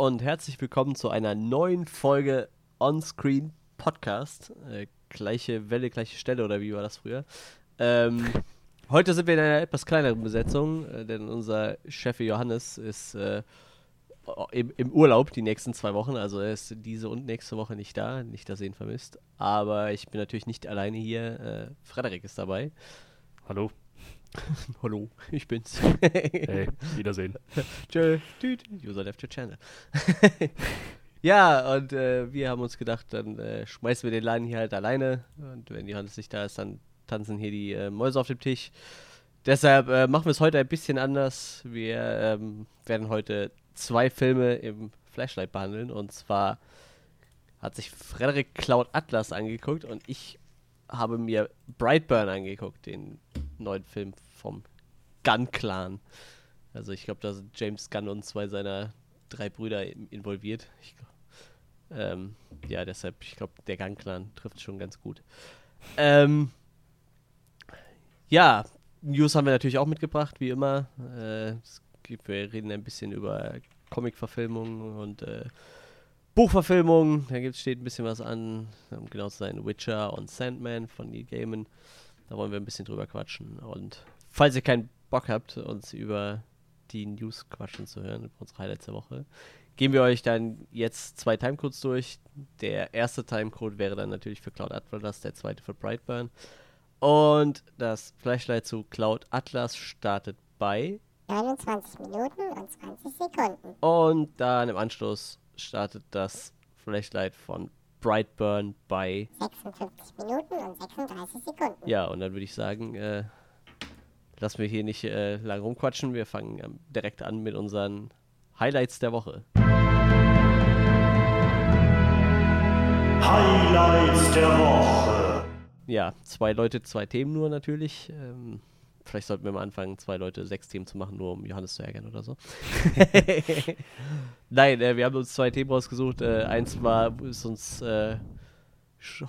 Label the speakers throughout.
Speaker 1: Hallo und herzlich willkommen zu einer neuen Folge Onscreen Podcast. Äh, gleiche Welle, gleiche Stelle oder wie war das früher? Ähm, heute sind wir in einer etwas kleineren Besetzung, äh, denn unser Chef Johannes ist äh, im, im, Urlaub die nächsten zwei Wochen. Also er ist diese und nächste Woche nicht da, nicht, dass ihr ihn vermisst. Aber ich bin natürlich nicht alleine hier. Äh, Frederik ist dabei.
Speaker 2: Hallo.
Speaker 1: Hallo, ich bin's.
Speaker 2: hey, Wiedersehen.
Speaker 1: Tschö, user left your channel. ja, und äh, wir haben uns gedacht, dann äh, schmeißen wir den Laden hier halt alleine. Und wenn Johannes nicht da ist, dann tanzen hier die äh, Mäuse auf dem Tisch. Deshalb äh, machen wir es heute ein bisschen anders. Wir ähm, werden heute zwei Filme im Flashlight behandeln. Und zwar hat sich Frederik Cloud Atlas angeguckt und ich habe mir Brightburn angeguckt, den neuen Film vom Gun-Clan. Also ich glaube, da sind James Gunn und zwei seiner drei Brüder involviert. Ich, ähm, ja, deshalb, ich glaube, der Gun-Clan trifft schon ganz gut. Ähm, ja, News haben wir natürlich auch mitgebracht, wie immer. Äh, wir reden ein bisschen über Comic-Verfilmungen und äh, Buchverfilmungen. Da gibt's, steht ein bisschen was an, um genau zu sein, Witcher und Sandman von Neil Gaiman. Da wollen wir ein bisschen drüber quatschen. Und falls ihr keinen Bock habt, uns über die News quatschen zu hören, über unsere Highlights der Woche, geben wir euch dann jetzt zwei Timecodes durch. Der erste Timecode wäre dann natürlich für Cloud Atlas, der zweite für Brightburn. Und das Flashlight zu Cloud Atlas startet bei
Speaker 3: 29 Minuten und 20 Sekunden.
Speaker 1: Und dann im Anschluss startet das Flashlight von Brightburn bei
Speaker 3: 56 Minuten und 36 Sekunden.
Speaker 1: Ja, und dann würde ich sagen, äh, lassen wir hier nicht äh, lang rumquatschen. Wir fangen ähm, direkt an mit unseren Highlights der Woche.
Speaker 4: Highlights der Woche.
Speaker 1: Ja, zwei Leute, zwei Themen nur natürlich. Ähm, Vielleicht sollten wir mal anfangen, zwei Leute sechs Themen zu machen, nur um Johannes zu ärgern oder so. Nein, äh, wir haben uns zwei Themen rausgesucht. Äh, eins war, ist uns äh,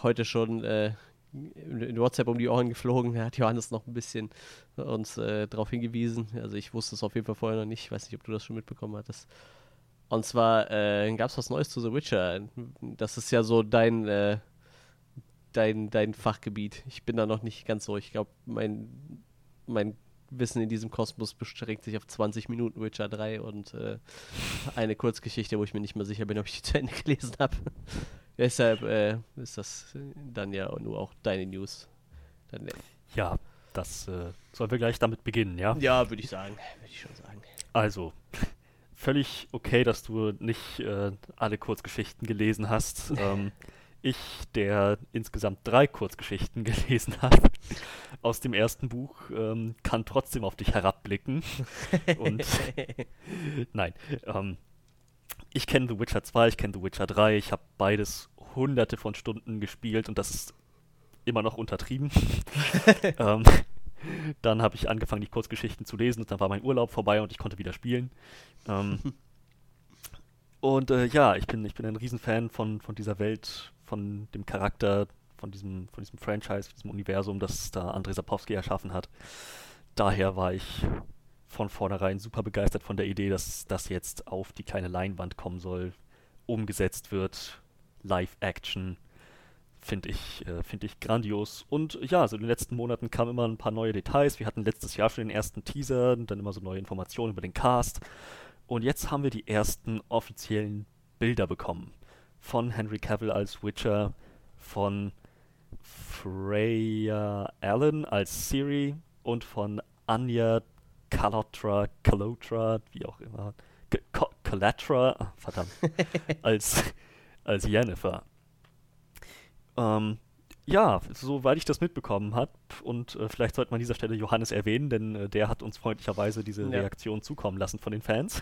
Speaker 1: heute schon äh, in WhatsApp um die Ohren geflogen. Da hat Johannes noch ein bisschen uns äh, darauf hingewiesen. Also ich wusste es auf jeden Fall vorher noch nicht. Ich weiß nicht, ob du das schon mitbekommen hattest. Und zwar äh, gab es was Neues zu The Witcher. Das ist ja so dein, äh, dein, dein Fachgebiet. Ich bin da noch nicht ganz so. Ich glaube, mein mein Wissen in diesem Kosmos beschränkt sich auf 20 Minuten Witcher 3 und äh, eine Kurzgeschichte, wo ich mir nicht mehr sicher bin, ob ich die zu Ende gelesen habe. Deshalb äh, ist das dann ja nur auch deine News.
Speaker 2: Dann, äh. Ja, das äh, sollen wir gleich damit beginnen, ja?
Speaker 1: Ja, würde ich sagen. Würde ich schon sagen.
Speaker 2: Also, völlig okay, dass du nicht äh, alle Kurzgeschichten gelesen hast. ähm, ich, der insgesamt drei Kurzgeschichten gelesen hat, aus dem ersten Buch, ähm, kann trotzdem auf dich herabblicken. Und nein, ähm, ich kenne The Witcher 2, ich kenne The Witcher 3, ich habe beides hunderte von Stunden gespielt und das ist immer noch untertrieben. ähm, dann habe ich angefangen, die Kurzgeschichten zu lesen und dann war mein Urlaub vorbei und ich konnte wieder spielen. Ähm, und äh, ja, ich bin, ich bin ein Riesenfan von, von dieser Welt, von dem Charakter, von diesem, von diesem Franchise, von diesem Universum, das da Andrei Sapowski erschaffen hat. Daher war ich von vornherein super begeistert von der Idee, dass das jetzt auf die kleine Leinwand kommen soll, umgesetzt wird, Live-Action. Finde ich, äh, find ich grandios. Und ja, so in den letzten Monaten kamen immer ein paar neue Details. Wir hatten letztes Jahr schon den ersten Teaser, dann immer so neue Informationen über den Cast. Und jetzt haben wir die ersten offiziellen Bilder bekommen von Henry Cavill als Witcher, von Freya Allen als Siri und von Anya Kalotra, Kalotra, wie auch immer, Kalatra, verdammt, als, als Jennifer. Ähm, ja, soweit ich das mitbekommen habe, und äh, vielleicht sollte man an dieser Stelle Johannes erwähnen, denn äh, der hat uns freundlicherweise diese ja. Reaktion zukommen lassen von den Fans.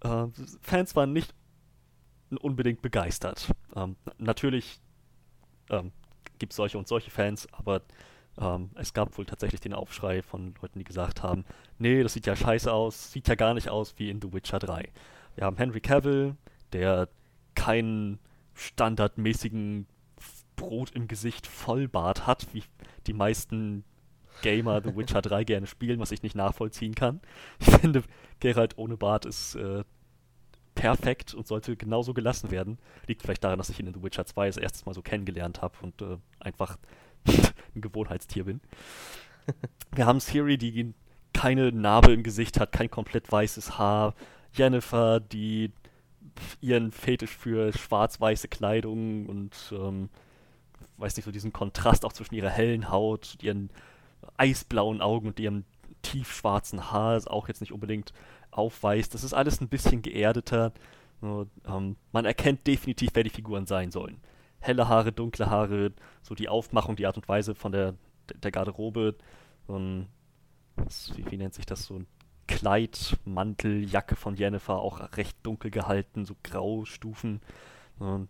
Speaker 2: Äh, Fans waren nicht unbedingt begeistert. Ähm, natürlich ähm, gibt es solche und solche Fans, aber ähm, es gab wohl tatsächlich den Aufschrei von Leuten, die gesagt haben, nee, das sieht ja scheiße aus, sieht ja gar nicht aus wie in The Witcher 3. Wir haben Henry Cavill, der keinen standardmäßigen Brot im Gesicht Vollbart hat, wie die meisten Gamer The Witcher 3 gerne spielen, was ich nicht nachvollziehen kann. Ich finde, Geralt ohne Bart ist äh, perfekt und sollte genauso gelassen werden. Liegt vielleicht daran, dass ich ihn in The Witcher 2 das erste Mal so kennengelernt habe und äh, einfach ein Gewohnheitstier bin. Wir haben Siri, die keine Narbe im Gesicht hat, kein komplett weißes Haar. Jennifer, die ihren Fetisch für schwarz-weiße Kleidung und ähm, weiß nicht, so diesen Kontrast auch zwischen ihrer hellen Haut, ihren eisblauen Augen und ihrem tiefschwarzen Haar auch jetzt nicht unbedingt aufweist. Das ist alles ein bisschen geerdeter. Nur, ähm, man erkennt definitiv, wer die Figuren sein sollen. Helle Haare, dunkle Haare, so die Aufmachung, die Art und Weise von der, der Garderobe. So ein, was, wie, wie nennt sich das? So ein Kleid, Mantel, Jacke von Jennifer, auch recht dunkel gehalten, so Graustufen. Und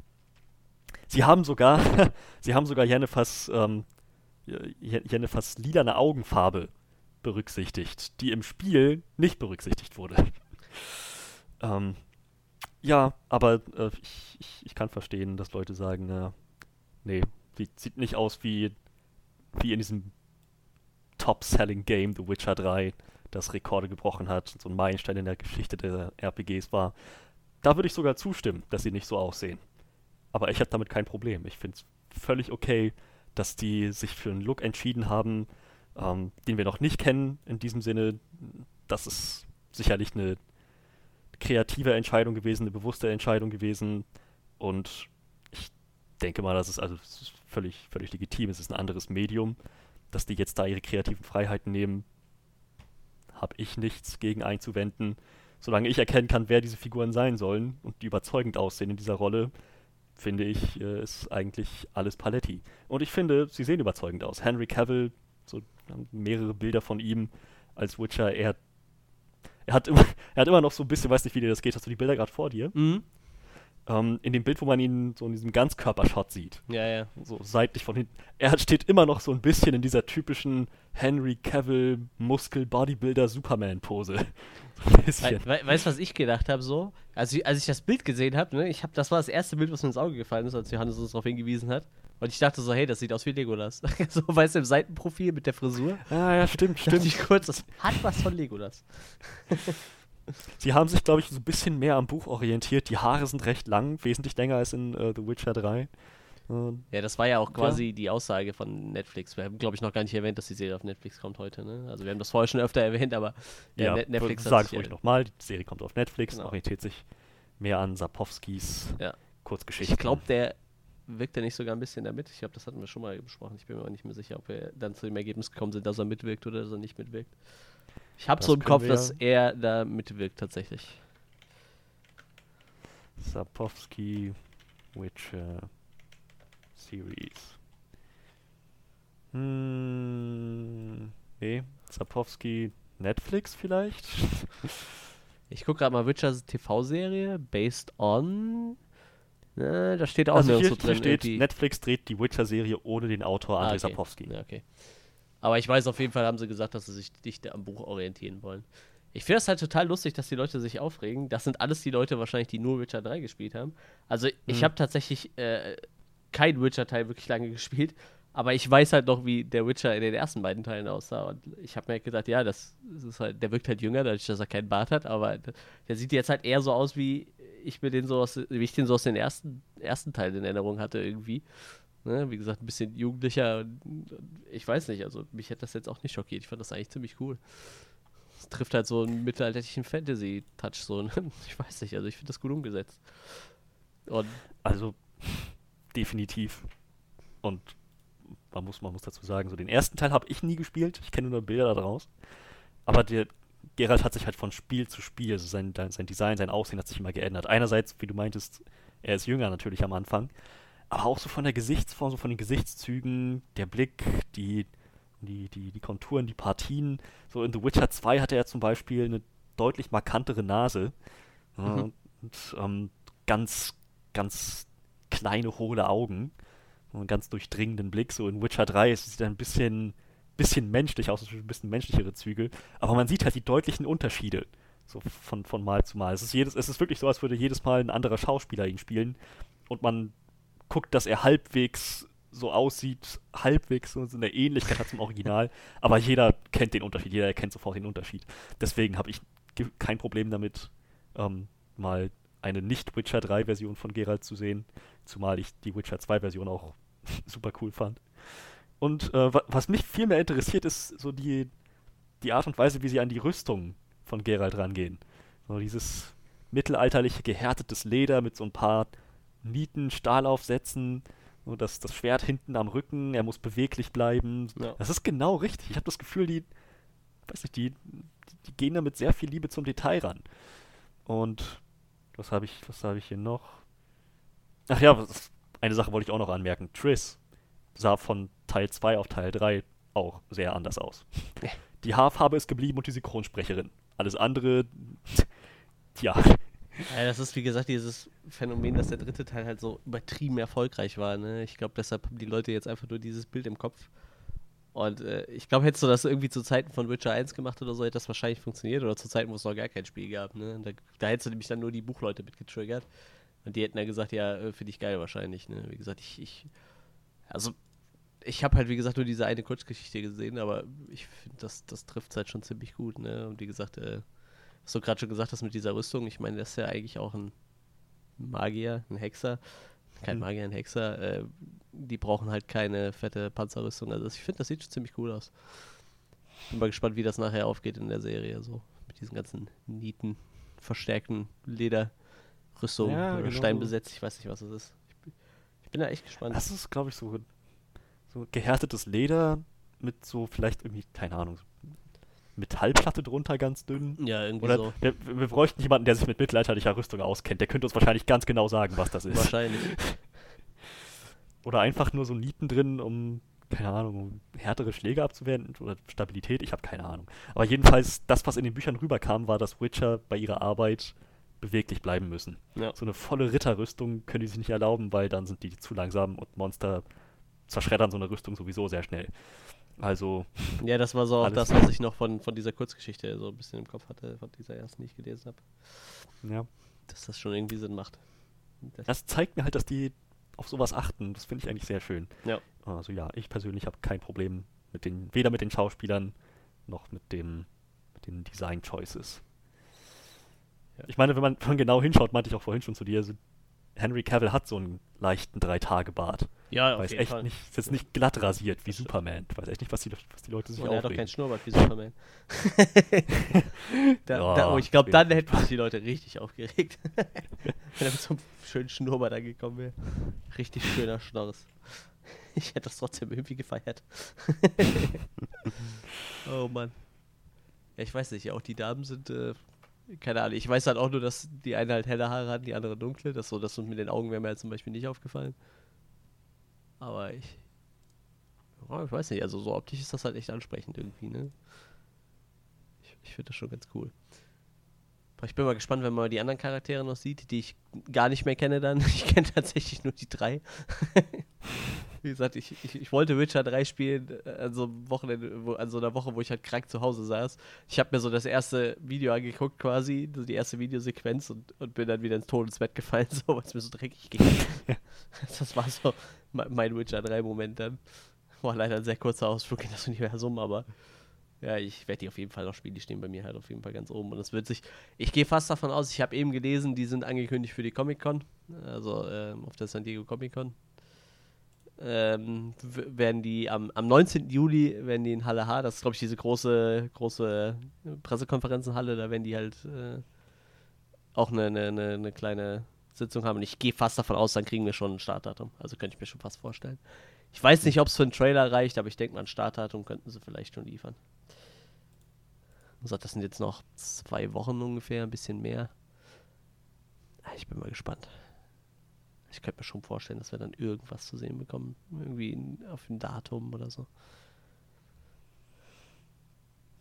Speaker 2: sie haben sogar, sie haben sogar Jennifers, ähm, Jennifers lilane Augenfarbe berücksichtigt, die im Spiel nicht berücksichtigt wurde. ähm, ja, aber äh, ich, ich, ich, kann verstehen, dass Leute sagen, äh, nee, sieht nicht aus wie, wie in diesem Top-Selling-Game The Witcher 3, das Rekorde gebrochen hat, so ein Meilenstein in der Geschichte der RPGs war. Da würde ich sogar zustimmen, dass sie nicht so aussehen. Aber ich habe damit kein Problem. Ich finde es völlig okay, dass die sich für einen Look entschieden haben, ähm, den wir noch nicht kennen in diesem Sinne. Das ist sicherlich eine kreative Entscheidung gewesen, eine bewusste Entscheidung gewesen. Und ich denke mal, das ist also das ist völlig, völlig legitim. Es ist ein anderes Medium. Dass die jetzt da ihre kreativen Freiheiten nehmen, habe ich nichts gegen einzuwenden. Solange ich erkennen kann, wer diese Figuren sein sollen und die überzeugend aussehen in dieser Rolle, finde ich, äh, ist eigentlich alles Paletti. Und ich finde, sie sehen überzeugend aus. Henry Cavill, so mehrere Bilder von ihm als Witcher, er, er, hat, immer, er hat immer noch so ein bisschen, weiß nicht, wie dir das geht, hast du die Bilder gerade vor dir?
Speaker 1: Mhm.
Speaker 2: Ähm, in dem Bild, wo man ihn so in diesem Ganzkörpershot sieht.
Speaker 1: Ja, ja.
Speaker 2: So seitlich von hinten. Er steht immer noch so ein bisschen in dieser typischen Henry Cavill Muskel Bodybuilder Superman Pose.
Speaker 1: We we weißt du, was ich gedacht habe so? Als ich, als ich das Bild gesehen habe, ne, ich hab, das war das erste Bild, was mir ins Auge gefallen ist, als Johannes uns darauf hingewiesen hat. Und ich dachte so, hey, das sieht aus wie Legolas. so, weißt du, im Seitenprofil mit der Frisur.
Speaker 2: Ah, ja, stimmt, stimmt.
Speaker 1: Ich kurz, das hat was von Legolas.
Speaker 2: Sie haben sich, glaube ich, so ein bisschen mehr am Buch orientiert. Die Haare sind recht lang, wesentlich länger als in uh, The Witcher 3.
Speaker 1: Und ja, das war ja auch quasi ja. die Aussage von Netflix. Wir haben, glaube ich, noch gar nicht erwähnt, dass die Serie auf Netflix kommt heute. Ne? Also wir haben das vorher schon öfter erwähnt, aber
Speaker 2: ja, ja Netflix sage ich euch nochmal, die Serie kommt auf Netflix, genau. orientiert sich mehr an Sapowskis ja. Kurzgeschichten.
Speaker 1: Ich glaube, der wirkt er nicht sogar ein bisschen damit. Ich glaube, das hatten wir schon mal besprochen. Ich bin mir aber nicht mehr sicher, ob wir dann zu dem Ergebnis gekommen sind, dass er mitwirkt oder dass er nicht mitwirkt. Ich habe so im Kopf, dass er da mitwirkt tatsächlich.
Speaker 2: Sapowski Witcher Series. Hm, nee, Sapowski Netflix vielleicht?
Speaker 1: ich gucke gerade mal Witcher TV-Serie, based on. Ne, da steht auch
Speaker 2: also hier, so drin. Hier steht, irgendwie. Netflix dreht die Witcher-Serie ohne den Autor Andrei ah, okay. Sapowski.
Speaker 1: Ja, okay. Aber ich weiß auf jeden Fall, haben sie gesagt, dass sie sich dicht am Buch orientieren wollen. Ich finde es halt total lustig, dass die Leute sich aufregen. Das sind alles die Leute wahrscheinlich, die nur Witcher 3 gespielt haben. Also ich mhm. habe tatsächlich äh, kein Witcher-Teil wirklich lange gespielt, aber ich weiß halt noch, wie der Witcher in den ersten beiden Teilen aussah. Und ich habe mir halt gedacht, ja, das, das, ist halt, der wirkt halt jünger, dadurch, dass er keinen Bart hat, aber der sieht jetzt halt eher so aus, wie ich mir den so aus, wie ich den so aus den ersten, ersten Teilen in Erinnerung hatte irgendwie. Ne? Wie gesagt, ein bisschen jugendlicher. Ich weiß nicht, also mich hätte das jetzt auch nicht schockiert. Ich fand das eigentlich ziemlich cool. Es trifft halt so einen mittelalterlichen Fantasy-Touch so. Ne? Ich weiß nicht, also ich finde das gut umgesetzt.
Speaker 2: Und also definitiv. Und man muss, man muss dazu sagen, so den ersten Teil habe ich nie gespielt. Ich kenne nur Bilder daraus. Aber der Geralt hat sich halt von Spiel zu Spiel, also sein, sein Design, sein Aussehen hat sich immer geändert. Einerseits, wie du meintest, er ist jünger natürlich am Anfang, aber auch so von der Gesichtsform, so von den Gesichtszügen, der Blick, die, die, die, die Konturen, die Partien. So in The Witcher 2 hatte er zum Beispiel eine deutlich markantere Nase mhm. und ähm, ganz, ganz kleine, hohle Augen und einen ganz durchdringenden Blick. So in Witcher 3 sieht er ein bisschen, bisschen menschlich aus, ein bisschen menschlichere Züge, aber man sieht halt die deutlichen Unterschiede so von, von Mal zu Mal. Es ist, jedes, es ist wirklich so, als würde jedes Mal ein anderer Schauspieler ihn spielen und man guckt, dass er halbwegs so aussieht, halbwegs so eine Ähnlichkeit hat zum Original, aber jeder kennt den Unterschied, jeder erkennt sofort den Unterschied. Deswegen habe ich kein Problem damit, ähm, mal eine nicht-Witcher 3-Version von Geralt zu sehen, zumal ich die Witcher 2-Version auch super cool fand. Und äh, wa- was mich viel mehr interessiert, ist so die, die Art und Weise, wie sie an die Rüstung von Geralt rangehen. So dieses mittelalterliche gehärtetes Leder mit so ein paar Nieten, Stahlaufsätzen, so das, das Schwert hinten am Rücken, er muss beweglich bleiben.
Speaker 1: Ja.
Speaker 2: Das ist genau richtig. Ich habe das Gefühl, die, weiß nicht, die, die, die gehen da mit sehr viel Liebe zum Detail ran. Und was habe ich, was habe ich hier noch? Ach ja, was, eine Sache wollte ich auch noch anmerken. Triss sah von Teil 2 auf Teil 3 auch sehr anders aus. Die Haarfarbe ist geblieben und die Synchronsprecherin. Alles andere, tja,
Speaker 1: Ja, das ist wie gesagt dieses Phänomen, dass der dritte Teil halt so übertrieben erfolgreich war. Ne? Ich glaube, deshalb haben die Leute jetzt einfach nur dieses Bild im Kopf. Und äh, ich glaube, hättest du das irgendwie zu Zeiten von Witcher 1 gemacht oder so, hätte das wahrscheinlich funktioniert. Oder zu Zeiten, wo es noch gar kein Spiel gab. Ne? Da, da hättest du nämlich dann nur die Buchleute mitgetriggert. Und die hätten dann gesagt, ja, äh, finde ich geil wahrscheinlich. Ne? Wie gesagt, ich, ich also ich habe halt, wie gesagt, nur diese eine Kurzgeschichte gesehen, aber ich finde, das, das trifft halt schon ziemlich gut. Ne? Und wie gesagt, äh, was du gerade schon gesagt hast mit dieser Rüstung, ich meine, das ist ja eigentlich auch ein Magier, ein Hexer. Kein
Speaker 2: Mhm.
Speaker 1: Magier, ein Hexer. Äh, die brauchen halt keine fette Panzerrüstung. Also ich finde, das sieht schon ziemlich cool aus. Bin mal gespannt, wie das nachher aufgeht in der Serie. So mit diesen ganzen Nieten, verstärkten Lederrüstungen
Speaker 2: Ja,
Speaker 1: oder
Speaker 2: genau.
Speaker 1: Steinbesetzt. Ich weiß nicht, was es ist. Ich bin, ich bin da echt gespannt.
Speaker 2: Das ist, glaube ich, so, so gehärtetes Leder mit so vielleicht irgendwie, keine Ahnung, Metallplatte drunter ganz dünn.
Speaker 1: ja, irgendwie
Speaker 2: Oder
Speaker 1: so.
Speaker 2: wir, wir bräuchten jemanden, der sich mit mittelalterlicher Rüstung auskennt. Der könnte uns wahrscheinlich ganz genau sagen, was das ist.
Speaker 1: Wahrscheinlich.
Speaker 2: Oder einfach nur so Nieten drin, um, keine Ahnung, um härtere Schläge abzuwehren oder Stabilität, ich habe keine Ahnung. Aber jedenfalls, das, was in den Büchern rüberkam, war, dass Witcher bei ihrer Arbeit beweglich bleiben müssen.
Speaker 1: Ja.
Speaker 2: So eine volle Ritterrüstung können die sich nicht erlauben, weil dann sind die zu langsam und Monster zerschreddern so eine Rüstung sowieso sehr schnell. Also,
Speaker 1: Ja, das war so auch das, was ich noch von, von dieser Kurzgeschichte so ein bisschen im Kopf hatte, von dieser ersten, die ich gelesen habe.
Speaker 2: ja.
Speaker 1: Dass das schon irgendwie Sinn macht. Das,
Speaker 2: Das zeigt mir halt, dass die auf sowas achten. Das finde ich eigentlich sehr schön.
Speaker 1: Ja.
Speaker 2: Also ja, ich persönlich habe kein Problem mit den, weder mit den Schauspielern noch mit dem, mit den Design Choices.
Speaker 1: Ja.
Speaker 2: Ich meine, wenn man, wenn man genau hinschaut, meinte ich auch vorhin schon zu dir, also Henry Cavill hat so einen leichten Drei-Tage-Bart.
Speaker 1: Ja,
Speaker 2: Weiß echt nicht, ist jetzt nicht glatt rasiert wie Superman. Weiß echt nicht, was die, was die Leute sich
Speaker 1: Und er hat doch
Speaker 2: aufregen.
Speaker 1: keinen Schnurrbart wie Superman. da,
Speaker 2: Ja,
Speaker 1: da, oh, ich glaube,
Speaker 2: auf jeden
Speaker 1: dann hätten sich die Leute richtig aufgeregt. Wenn er mit so einem schönen Schnurrbart angekommen wäre. Richtig schöner Schnorres. Ich hätte das trotzdem irgendwie gefeiert. oh Mann. Ja, ich weiß nicht, ja, auch die Damen sind, äh, keine Ahnung. Ich weiß halt auch nur, dass die eine halt helle Haare hat, die andere dunkle. Das so, das mit den Augen wäre mir halt zum Beispiel nicht aufgefallen. Aber ich. Ja, ich weiß nicht, also so optisch ist das halt echt ansprechend irgendwie, ne? Ich, ich finde das schon ganz cool. Ich bin mal gespannt, wenn man die anderen Charaktere noch sieht, die ich gar nicht mehr kenne dann. Ich kenne tatsächlich nur die drei. Wie gesagt, ich, ich, ich wollte Witcher 3 spielen an so einem Wochenende, wo, an so einer Woche, wo ich halt krank zu Hause saß. Ich habe mir so das erste Video angeguckt quasi, so die erste Videosequenz und, und bin dann wieder ins Todesbett gefallen, so, weil es mir so dreckig ging. das war so me- mein Witcher 3 Moment dann. War leider ein sehr kurzer Ausflug in das Universum, aber ja, ich werde die auf jeden Fall noch spielen. Die stehen bei mir halt auf jeden Fall ganz oben. Und es wird sich. Ich gehe fast davon aus, ich habe eben gelesen, die sind angekündigt für die Comic-Con. Also ähm, auf der San Diego Comic-Con. Ähm, werden die am, am 19. Juli werden die in Halle H, das ist glaube ich diese große, große Pressekonferenzenhalle, da werden die halt äh, auch eine, eine, eine kleine Sitzung haben. Und ich gehe fast davon aus, dann kriegen wir schon ein Startdatum. Also könnte ich mir schon fast vorstellen. Ich weiß nicht, ob es für einen Trailer reicht, aber ich denke mal, ein Startdatum könnten sie vielleicht schon liefern. Sagt, das sind jetzt noch zwei Wochen ungefähr, ein bisschen mehr. Ah, Ich bin mal gespannt. Ich könnte mir schon vorstellen, dass wir dann irgendwas zu sehen bekommen. Irgendwie in, auf ein Datum oder so.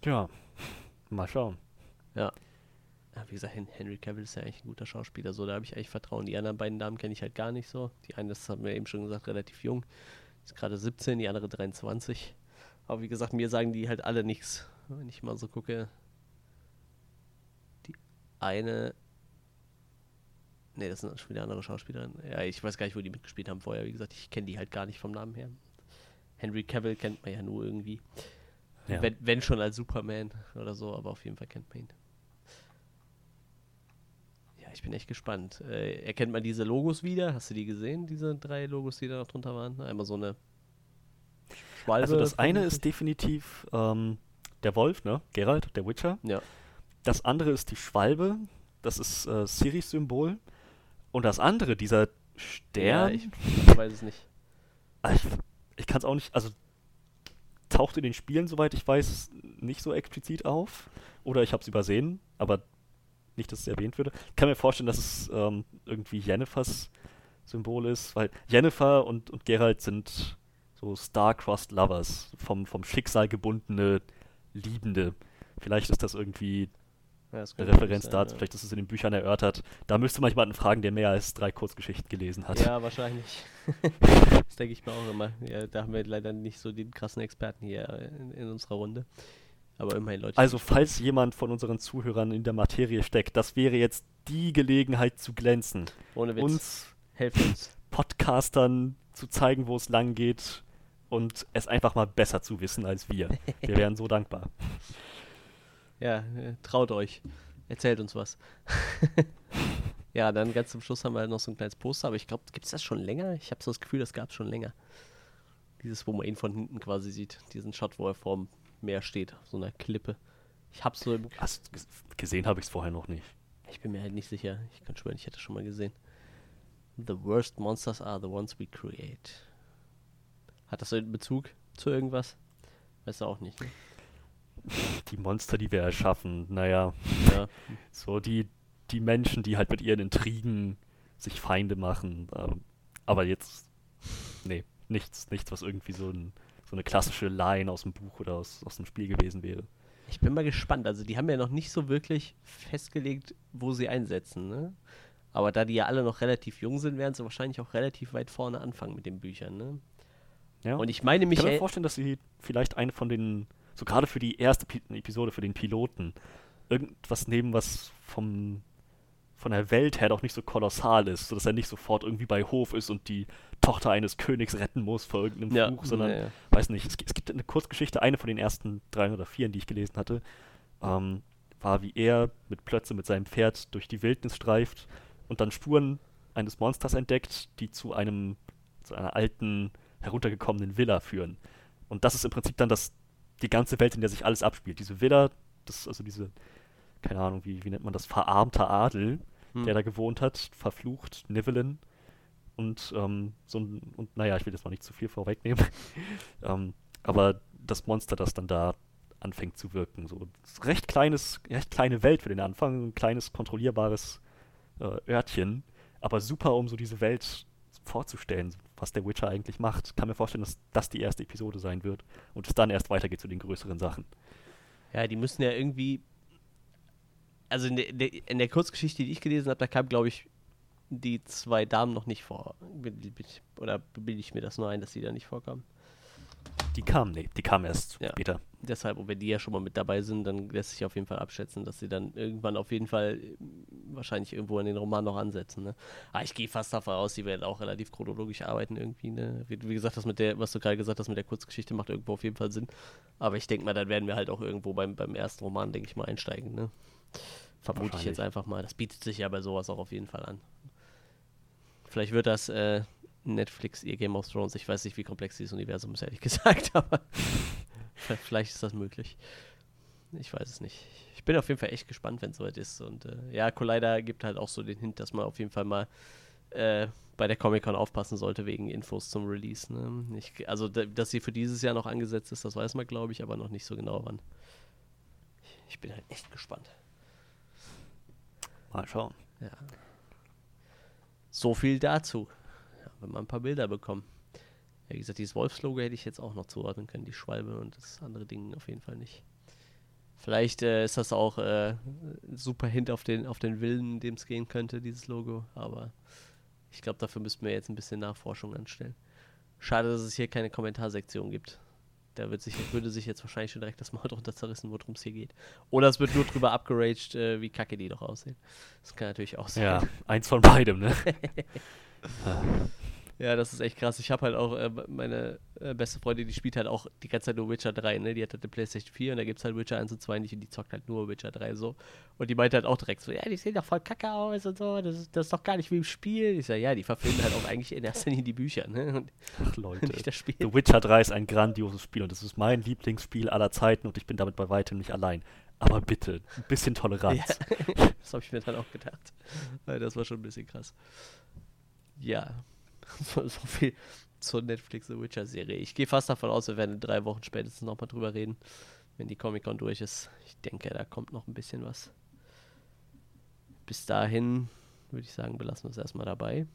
Speaker 2: Tja, mal schauen.
Speaker 1: Ja. ja wie gesagt, Hen Henry Cavill ist ja eigentlich ein guter Schauspieler. So, da habe ich eigentlich Vertrauen. Die anderen beiden Damen kenne ich halt gar nicht so. Die eine, das haben wir eben schon gesagt, relativ jung. Ist gerade 17, die andere 23. Aber wie gesagt, mir sagen die halt alle nichts. Wenn ich mal so gucke. Die eine. Ne, das sind schon wieder andere Schauspielerinnen. Ja, ich weiß gar nicht, wo die mitgespielt haben vorher. Wie gesagt, ich kenne die halt gar nicht vom Namen her. Henry Cavill kennt man ja nur irgendwie.
Speaker 2: Ja.
Speaker 1: Wenn, wenn schon als Superman oder so, aber auf jeden Fall kennt man ihn. Ja, ich bin echt gespannt. Äh, erkennt man diese Logos wieder? Hast du die gesehen, diese drei Logos, die da noch drunter waren? Einmal so eine Schwalbe.
Speaker 2: Also das eine ist definitiv ähm, der Wolf, ne? Geralt, der Witcher.
Speaker 1: Ja.
Speaker 2: Das andere ist die Schwalbe. Das ist äh, Siris Symbol. Und das andere, dieser
Speaker 1: Ja,
Speaker 2: Stern,
Speaker 1: ich, ich weiß es nicht.
Speaker 2: Ah, ich, ich kann es auch nicht, also taucht in den Spielen, soweit ich weiß, nicht so explizit auf. Oder ich habe es übersehen, aber nicht, dass es erwähnt würde. Ich kann mir vorstellen, dass es ähm, irgendwie Jennifers Symbol ist, weil Jennifer und, und Geralt sind so star-crossed Lovers, vom, vom Schicksal gebundene Liebende. Vielleicht ist das irgendwie
Speaker 1: Ja, das
Speaker 2: eine Referenz
Speaker 1: sein,
Speaker 2: dazu,
Speaker 1: ja.
Speaker 2: vielleicht ist es in den Büchern erörtert. Da müsste man jemanden fragen, der mehr als drei Kurzgeschichten gelesen hat.
Speaker 1: Ja, wahrscheinlich. das denke ich mir auch immer. Ja, da haben wir leider nicht so den krassen Experten hier in, in unserer Runde. Aber immerhin, Leute.
Speaker 2: Also, falls jemand von unseren Zuhörern in der Materie steckt, das wäre jetzt die Gelegenheit zu glänzen.
Speaker 1: ohne Witz,
Speaker 2: Uns
Speaker 1: helft uns.
Speaker 2: Podcastern zu zeigen, wo es lang geht und es einfach mal besser zu wissen als wir. Wir wären so dankbar.
Speaker 1: Ja, äh, traut euch. Erzählt uns was. ja, dann ganz zum Schluss haben wir noch so ein kleines Poster, aber ich glaube, gibt es das schon länger? Ich habe so das Gefühl, das gab es schon länger. Dieses, wo man ihn von hinten quasi sieht. Diesen Shot, wo er vorm Meer steht, auf so einer Klippe. Ich hab's so im.
Speaker 2: Hast, ges- gesehen habe ich es vorher noch nicht.
Speaker 1: Ich bin mir halt nicht sicher. Ich kann schwören, ich hätte es schon mal gesehen. The worst monsters are the ones we create. Hat das so einen Bezug zu irgendwas? Weiß auch nicht. Ne?
Speaker 2: Die Monster, die wir erschaffen, naja,
Speaker 1: Ja.
Speaker 2: so die, die Menschen, die halt mit ihren Intrigen sich Feinde machen. Ähm, aber jetzt, nee, nichts, nichts, was irgendwie so, ein, so eine klassische Line aus dem Buch oder aus, aus dem Spiel gewesen wäre.
Speaker 1: Ich bin mal gespannt. Also die haben ja noch nicht so wirklich festgelegt, wo sie einsetzen. Ne? Aber da die ja alle noch relativ jung sind, werden sie wahrscheinlich auch relativ weit vorne anfangen mit den Büchern. Ne?
Speaker 2: Ja?
Speaker 1: Und ich meine
Speaker 2: Ich
Speaker 1: mich,
Speaker 2: kann mir vorstellen, dass sie vielleicht eine von den, so gerade für die erste Pi Episode, für den Piloten, irgendwas nehmen, was vom, von der Welt her doch nicht so kolossal ist, sodass er nicht sofort irgendwie bei Hof ist und die Tochter eines Königs retten muss vor irgendeinem
Speaker 1: Ja,
Speaker 2: Fluch, sondern,
Speaker 1: ja, ja.
Speaker 2: weiß nicht, es, es gibt eine Kurzgeschichte, eine von den ersten drei oder vier, die ich gelesen hatte, ähm, war, wie er mit Plötze mit seinem Pferd durch die Wildnis streift und dann Spuren eines Monsters entdeckt, die zu einem, zu einer alten, heruntergekommenen Villa führen. Und das ist im Prinzip dann das, die ganze Welt, in der sich alles abspielt. Diese Villa, das, also diese, keine Ahnung, wie, wie nennt man das, verarmter Adel,
Speaker 1: Hm.
Speaker 2: der da gewohnt hat, verflucht, Nivellen. Und, ähm, so ein, und naja, ich will jetzt mal nicht zu viel vorwegnehmen. ähm, aber das Monster, das dann da anfängt zu wirken. So recht kleines, recht kleine Welt für den Anfang, ein kleines, kontrollierbares äh, Örtchen, aber super, um so diese Welt vorzustellen, was der Witcher eigentlich macht. Kann mir vorstellen, dass das die erste Episode sein wird und es dann erst weitergeht zu den größeren Sachen.
Speaker 1: Ja, die müssen ja irgendwie. Also in der, in der, Kurzgeschichte, die ich gelesen habe, da kam, glaube ich, die zwei Damen noch nicht vor. Oder bilde ich mir das nur ein, dass die da nicht vorkamen?
Speaker 2: Die kamen, nee, die kamen erst
Speaker 1: Ja.
Speaker 2: später.
Speaker 1: Deshalb, und wenn die ja schon mal mit dabei sind, dann lässt sich auf jeden Fall abschätzen, dass sie dann irgendwann auf jeden Fall äh, wahrscheinlich irgendwo in den Roman noch ansetzen. Ne? Aber ich gehe fast davon aus, die werden auch relativ chronologisch arbeiten irgendwie. Ne? Wie, wie gesagt, das mit der, was du gerade gesagt hast mit der Kurzgeschichte, macht irgendwo auf jeden Fall Sinn. Aber ich denke mal, dann werden wir halt auch irgendwo beim, beim ersten Roman, denke ich mal, einsteigen. Ne? Vermute ich jetzt einfach mal. Das bietet sich ja bei sowas auch auf jeden Fall an. Vielleicht wird das äh, Netflix ihr Game of Thrones. Ich weiß nicht, wie komplex dieses Universum ist, ehrlich gesagt, aber vielleicht ist das möglich. Ich weiß es nicht. Ich bin auf jeden Fall echt gespannt, wenn es soweit ist. Und äh, ja, Collider gibt halt auch so den Hint, dass man auf jeden Fall mal äh, bei der Comic-Con aufpassen sollte wegen Infos zum Release. Ne? Ich, also, da, dass sie für dieses Jahr noch angesetzt ist, das weiß man, glaube ich, aber noch nicht so genau wann. Ich bin halt echt gespannt.
Speaker 2: Mal schauen.
Speaker 1: Ja. So viel dazu. Ja, wenn wir ein paar Bilder bekommen. Ja, wie gesagt, dieses Wolfslogo hätte ich jetzt auch noch zuordnen können, die Schwalbe und das andere Ding auf jeden Fall nicht. Vielleicht äh, ist das auch äh, super Hint auf den, auf den Willen, in dem es gehen könnte, dieses Logo, aber ich glaube, dafür müssten wir jetzt ein bisschen Nachforschung anstellen. Schade, dass es hier keine Kommentarsektion gibt. Da wird sich, würde sich jetzt wahrscheinlich schon direkt das Maul drunter zerrissen, worum es hier geht. Oder es wird nur drüber abgeraged, äh, wie kacke die doch aussehen. Das kann natürlich auch sein.
Speaker 2: Ja, eins von beidem, ne?
Speaker 1: Ja, das ist echt krass. Ich habe halt auch äh, meine äh, beste Freundin, die spielt halt auch die ganze Zeit nur Witcher 3, ne? Die hat halt eine Playstation 4 und da gibt es halt Witcher 1 und 2 nicht und die zockt halt nur Witcher 3 so. Und die meinte halt auch direkt so, ja, die sehen doch voll kacke aus und so, das ist, das ist doch gar nicht wie im Spiel. Ich sage, ja, die verfilmen halt auch eigentlich in erster Linie die Bücher, ne? Und
Speaker 2: Ach, Leute.
Speaker 1: nicht das Spiel.
Speaker 2: The Witcher 3 ist ein grandioses Spiel und es ist mein Lieblingsspiel aller Zeiten und ich bin damit bei weitem nicht allein. Aber bitte, ein bisschen Toleranz.
Speaker 1: Ja, das habe ich mir dann auch gedacht. Weil Das war schon ein bisschen krass. Ja, so, so viel zur Netflix The Witcher Serie. Ich gehe fast davon aus, wir werden in drei Wochen spätestens nochmal drüber reden, wenn die Comic-Con durch ist. Ich denke, da kommt noch ein bisschen was. Bis dahin würde ich sagen, belassen wir es erstmal dabei.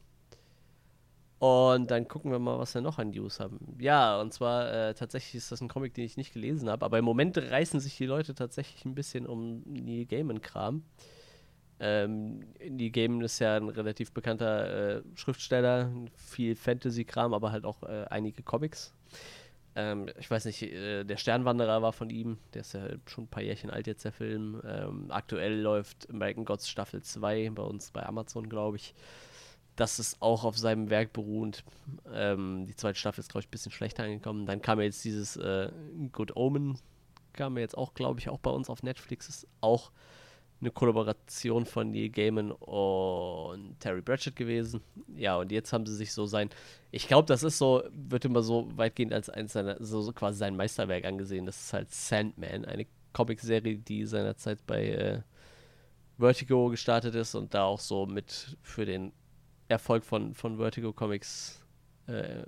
Speaker 1: Und dann gucken wir mal, was wir noch an News haben. Ja, und zwar äh, tatsächlich ist das ein Comic, den ich nicht gelesen habe, aber im Moment reißen sich die Leute tatsächlich ein bisschen um Neil Gaiman-Kram. Ähm, Neil Gaiman ist ja ein relativ bekannter äh, Schriftsteller, viel Fantasy-Kram, aber halt auch äh, einige Comics. Ähm, ich weiß nicht, äh, der Sternwanderer war von ihm, der ist ja schon ein paar Jährchen alt jetzt, der Film. Ähm, aktuell läuft American Gods Staffel 2 bei uns bei Amazon, glaube ich. Das ist auch auf seinem Werk beruhend. Ähm, die zweite Staffel ist, glaube ich, ein bisschen schlechter angekommen. Dann kam jetzt dieses äh, Good Omen, kam jetzt auch, glaube ich, auch bei uns auf Netflix. Ist auch eine Kollaboration von Neil Gaiman und Terry Pratchett gewesen. Ja, und jetzt haben sie sich so sein, ich glaube, das ist so, wird immer so weitgehend als eins seiner, so, so quasi sein Meisterwerk angesehen. Das ist halt Sandman, eine Comicserie, die seinerzeit bei äh, Vertigo gestartet ist und da auch so mit für den Erfolg von, von Vertigo Comics äh,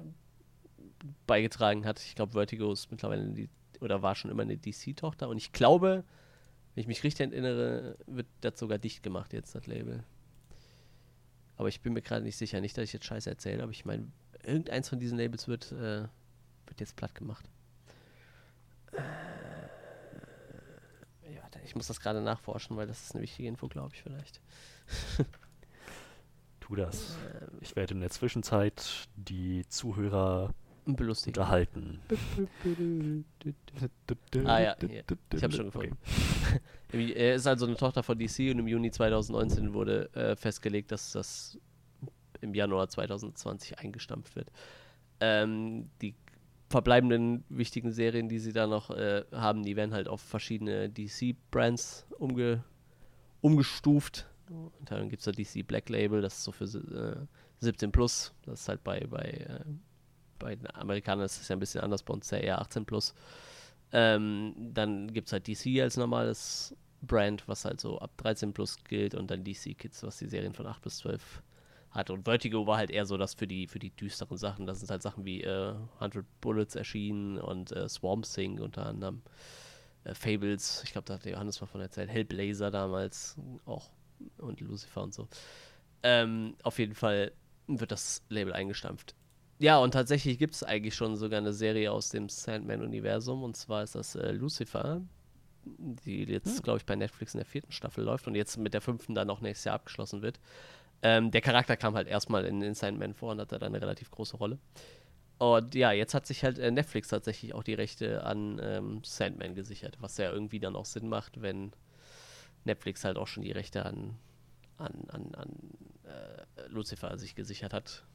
Speaker 1: beigetragen hat. Ich glaube, Vertigo ist mittlerweile die, oder war schon immer eine DC-Tochter und ich glaube, wenn ich mich richtig erinnere, wird das sogar dicht gemacht jetzt, das Label. Aber ich bin mir gerade nicht sicher. Nicht, dass ich jetzt Scheiße erzähle, aber ich meine, irgendeins von diesen Labels wird, äh, wird jetzt platt gemacht. Äh, ja, ich muss das gerade nachforschen, weil das ist eine wichtige Info, glaube ich, vielleicht.
Speaker 2: Tu das. Ich werde in der Zwischenzeit die Zuhörer
Speaker 1: Belustigt.
Speaker 2: unterhalten.
Speaker 1: Ah ja, hier. ich habe schon gefunden. Im- Er ist also eine Tochter von DC und im Juni 2019 wurde äh, festgelegt, dass das im Januar 2020 eingestampft wird. Ähm, die verbleibenden wichtigen Serien, die sie da noch äh, haben, die werden halt auf verschiedene DC-Brands umge umgestuft. Und dann gibt es da DC Black Label, das ist so für äh, 17 Plus. Das ist halt bei, bei, äh, bei den Amerikanern ist das ja ein bisschen anders, bei uns ja eher 18 Plus. Ähm, dann gibt es halt DC als normales Brand, was halt so ab 13 plus gilt und dann DC Kids, was die Serien von 8 bis 12 hat. Und Vertigo war halt eher so das für die, für die düsteren Sachen. Das sind halt Sachen wie äh, 100 Bullets erschienen und äh, Swamp Thing unter anderem. Äh, Fables, ich glaube, da hat der Johannes mal von erzählt. Hellblazer damals auch und Lucifer und so. Ähm, auf jeden Fall wird das Label eingestampft. Ja, und tatsächlich gibt es eigentlich schon sogar eine Serie aus dem Sandman-Universum. Und zwar ist das äh, Lucifer, die jetzt, glaube ich, bei Netflix in der vierten Staffel läuft und jetzt mit der fünften dann auch nächstes Jahr abgeschlossen wird. Ähm, der Charakter kam halt erstmal in, in Sandman vor und hatte dann eine relativ große Rolle. Und ja, jetzt hat sich halt äh, Netflix tatsächlich auch die Rechte an ähm, Sandman gesichert, was ja irgendwie dann auch Sinn macht, wenn Netflix halt auch schon die Rechte an, an, an, an äh, Lucifer sich gesichert hat.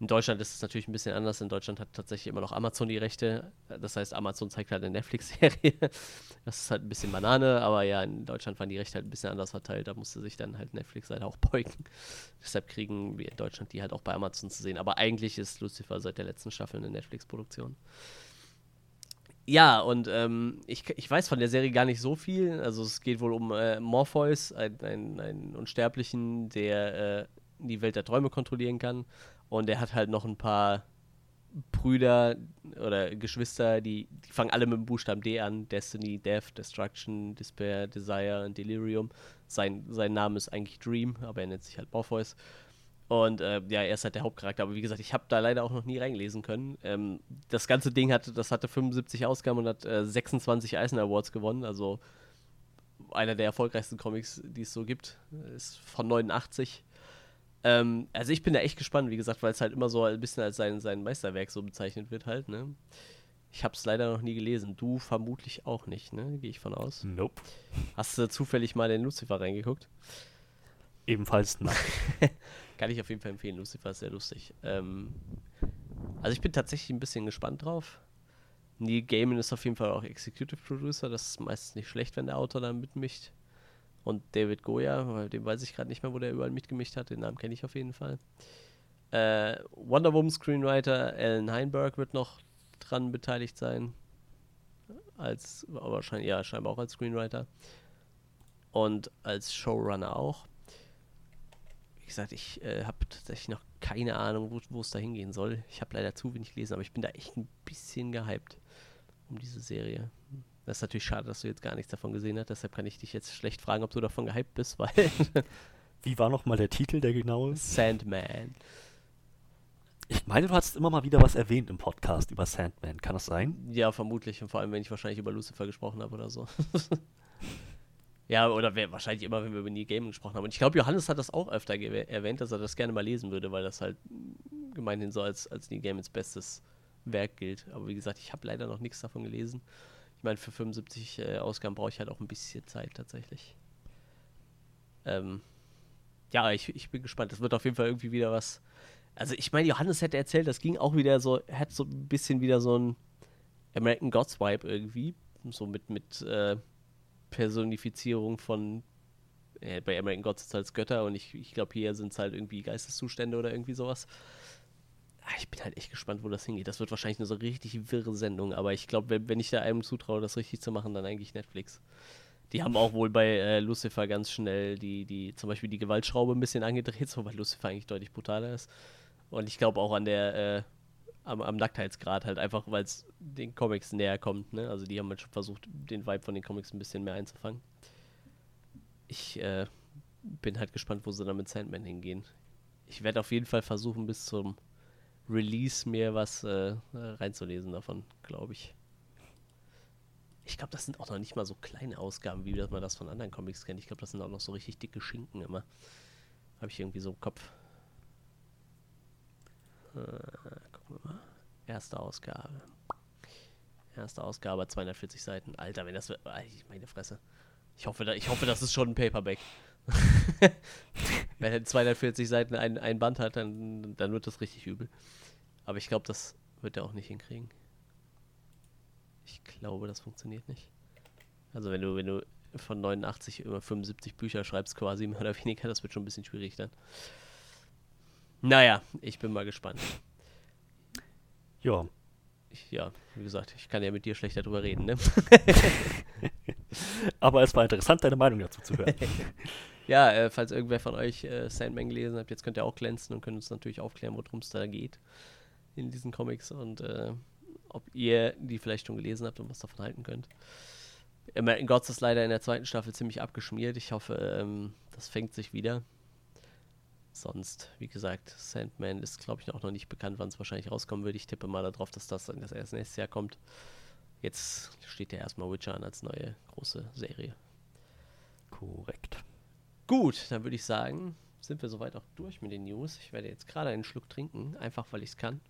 Speaker 1: In Deutschland ist es natürlich ein bisschen anders. In Deutschland hat tatsächlich immer noch Amazon die Rechte. Das heißt, Amazon zeigt halt eine Netflix-Serie. Das ist halt ein bisschen Banane, aber ja, in Deutschland waren die Rechte halt ein bisschen anders verteilt. Da musste sich dann halt Netflix halt auch beugen. Deshalb kriegen wir in Deutschland die halt auch bei Amazon zu sehen. Aber eigentlich ist Lucifer seit der letzten Staffel eine Netflix-Produktion. Ja, und ähm, ich, ich weiß von der Serie gar nicht so viel. Also es geht wohl um äh, Morpheus, einen ein Unsterblichen, der äh, die Welt der Träume kontrollieren kann. Und er hat halt noch ein paar Brüder oder Geschwister, die, die fangen alle mit dem Buchstaben D an. Destiny, Death, Destruction, Despair, Desire und Delirium. Sein, sein Name ist eigentlich Dream, aber er nennt sich halt Morpheus. Und äh, ja, er ist halt der Hauptcharakter. Aber wie gesagt, ich habe da leider auch noch nie reinlesen können. Ähm, das ganze Ding hatte, das hatte 75 Ausgaben und hat äh, 26 Eisner Awards gewonnen. Also einer der erfolgreichsten Comics, die es so gibt. Ist von 89. Ähm, also ich bin da echt gespannt, wie gesagt, weil es halt immer so ein bisschen als sein, sein Meisterwerk so bezeichnet wird halt, ne? Ich habe es leider noch nie gelesen. Du vermutlich auch nicht, ne? Gehe ich von aus.
Speaker 2: Nope.
Speaker 1: Hast du zufällig mal in Lucifer reingeguckt?
Speaker 2: Ebenfalls nein.
Speaker 1: Kann ich auf jeden Fall empfehlen. Lucifer ist sehr lustig. Ähm, also ich bin tatsächlich ein bisschen gespannt drauf. Neil Gaiman ist auf jeden Fall auch Executive Producer. Das ist meistens nicht schlecht, wenn der Autor da mitmischt. Und David Goya, dem weiß ich gerade nicht mehr, wo der überall mitgemischt hat. Den Namen kenne ich auf jeden Fall. Äh, Wonder Woman Screenwriter Alan Heinberg wird noch dran beteiligt sein. Als, aber ja, scheinbar auch als Screenwriter. Und als Showrunner auch. Wie gesagt, ich äh, habe tatsächlich noch keine Ahnung, wo es da hingehen soll. Ich habe leider zu wenig gelesen, aber ich bin da echt ein bisschen gehypt um diese Serie. Das ist natürlich schade, dass du jetzt gar nichts davon gesehen hast. Deshalb kann ich dich jetzt schlecht fragen, ob du davon gehypt bist, weil
Speaker 2: Wie war nochmal der Titel, der genaue?
Speaker 1: Sandman.
Speaker 2: Ich meine, du hast immer mal wieder was erwähnt im Podcast über Sandman. Kann das sein?
Speaker 1: Ja, vermutlich. Und vor allem, wenn ich wahrscheinlich über Lucifer gesprochen habe oder so. ja, oder wahrscheinlich immer, wenn wir über Neil Gaiman gesprochen haben. Und ich glaube, Johannes hat das auch öfter erwähnt, dass er das gerne mal lesen würde, weil das halt gemeinhin so als, als Neil Gaimans bestes Werk gilt. Aber wie gesagt, ich habe leider noch nichts davon gelesen. Ich meine, für 75 äh, Ausgaben brauche ich halt auch ein bisschen Zeit tatsächlich. Ähm, ja, ich, ich bin gespannt. Das wird auf jeden Fall irgendwie wieder was. Also ich meine, Johannes hätte erzählt, das ging auch wieder so, hat so ein bisschen wieder so ein American Gods Vibe irgendwie. So mit, mit äh, Personifizierung von äh, bei American Gods ist es als Götter und ich, ich glaube, hier sind es halt irgendwie Geisteszustände oder irgendwie sowas. Ah, Ich bin halt echt gespannt, wo das hingeht. Das wird wahrscheinlich eine so richtig wirre Sendung, aber ich glaube, wenn, wenn ich da einem zutraue, das richtig zu machen, dann eigentlich Netflix. Die haben auch wohl bei äh, Lucifer ganz schnell die, die, zum Beispiel die Gewaltschraube ein bisschen angedreht, so weil Lucifer eigentlich deutlich brutaler ist. Und ich glaube auch an der, äh, am, am Nacktheitsgrad halt einfach, weil es den Comics näher kommt, ne? Also die haben halt schon versucht, den Vibe von den Comics ein bisschen mehr einzufangen. Ich äh, bin halt gespannt, wo sie dann mit Sandman hingehen. Ich werde auf jeden Fall versuchen, bis zum Release mir was äh, reinzulesen davon, glaube ich. Ich glaube, das sind auch noch nicht mal so kleine Ausgaben, wie man das von anderen Comics kennt. Ich glaube, das sind auch noch so richtig dicke Schinken immer. Habe ich irgendwie so im Kopf. Äh, gucken wir mal. Erste Ausgabe. Erste Ausgabe, 240 Seiten. Alter, wenn das. Ay, meine Fresse. Ich hoffe, da, ich hoffe, das ist schon ein Paperback. wenn er 240 Seiten ein, ein Band hat, dann, dann wird das richtig übel. Aber ich glaube, das wird er auch nicht hinkriegen. Ich glaube, das funktioniert nicht. Also wenn du, wenn du von 89 über 75 Bücher schreibst, quasi mehr oder weniger, das wird schon ein bisschen schwierig dann. Naja, ich bin mal gespannt.
Speaker 2: Ja.
Speaker 1: Ich, ja, wie gesagt, ich kann ja mit dir schlechter drüber reden, ne?
Speaker 2: Aber es war interessant, deine Meinung dazu zu hören.
Speaker 1: Ja, äh, falls irgendwer von euch äh, Sandman gelesen hat, jetzt könnt ihr auch glänzen und könnt uns natürlich aufklären, worum es da geht in diesen Comics und äh, ob ihr die vielleicht schon gelesen habt und was davon halten könnt. American Gods ist leider in der zweiten Staffel ziemlich abgeschmiert. Ich hoffe, ähm, das fängt sich wieder. Sonst, wie gesagt, Sandman ist, glaube ich, auch noch nicht bekannt, wann es wahrscheinlich rauskommen wird. Ich tippe mal darauf, dass das erst nächstes Jahr kommt. Jetzt steht ja erstmal Witcher an als neue große Serie.
Speaker 2: Korrekt.
Speaker 1: Gut, dann würde ich sagen, sind wir soweit auch durch mit den News. Ich werde jetzt gerade einen Schluck trinken, einfach weil ich es kann.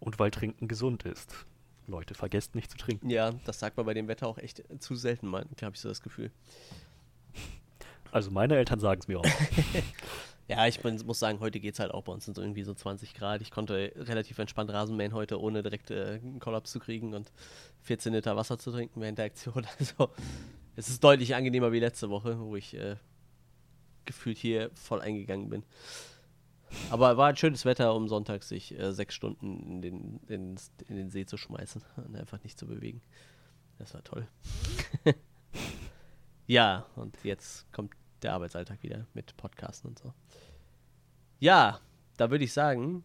Speaker 2: Und weil Trinken gesund ist. Leute, vergesst nicht zu trinken.
Speaker 1: Ja, das sagt man bei dem Wetter auch echt zu selten, habe ich so das Gefühl.
Speaker 2: Also meine Eltern sagen es mir auch.
Speaker 1: Ja, ich bin, muss sagen, heute geht es halt auch bei uns sind so irgendwie so 20 Grad. Ich konnte relativ entspannt Rasenmähen heute, ohne direkt äh, einen Kollaps zu kriegen und 14 Liter Wasser zu trinken während der Aktion. Also, es ist deutlich angenehmer wie letzte Woche, wo ich äh, gefühlt hier voll eingegangen bin. Aber war ein schönes Wetter, um sonntags sich äh, sechs Stunden in den, in, in den See zu schmeißen und einfach nicht zu bewegen. Das war toll. ja, und jetzt kommt der Arbeitsalltag wieder mit Podcasten und so. Ja, da würde ich sagen,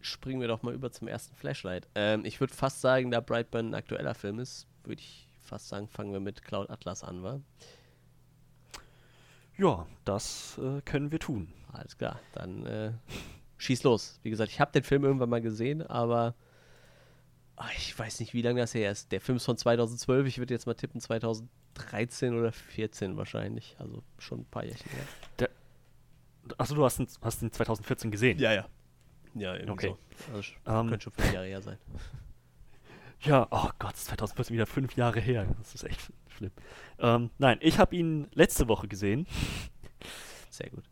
Speaker 1: springen wir doch mal über zum ersten Flashlight. Ähm, ich würde fast sagen, da Brightburn ein aktueller Film ist, würde ich fast sagen, fangen wir mit Cloud Atlas an, wa?
Speaker 2: Ja, das äh, können wir tun.
Speaker 1: Alles klar, dann äh, schieß los. Wie gesagt, ich habe den Film irgendwann mal gesehen, aber ich weiß nicht, wie lange das her ist. Der Film ist von 2012, ich würde jetzt mal tippen 2013 oder 14 wahrscheinlich. Also schon ein paar Jährchen her.
Speaker 2: Achso, du hast ihn, hast ihn 2014 gesehen.
Speaker 1: Ja, ja. Ja, irgendwie
Speaker 2: Okay.
Speaker 1: so. Also,
Speaker 2: Ähm,
Speaker 1: könnte schon fünf Jahre her sein.
Speaker 2: Ja, oh Gott, 2014 wieder fünf Jahre her. Das ist echt schlimm. Ähm, nein, ich habe ihn letzte Woche gesehen.
Speaker 1: Sehr gut.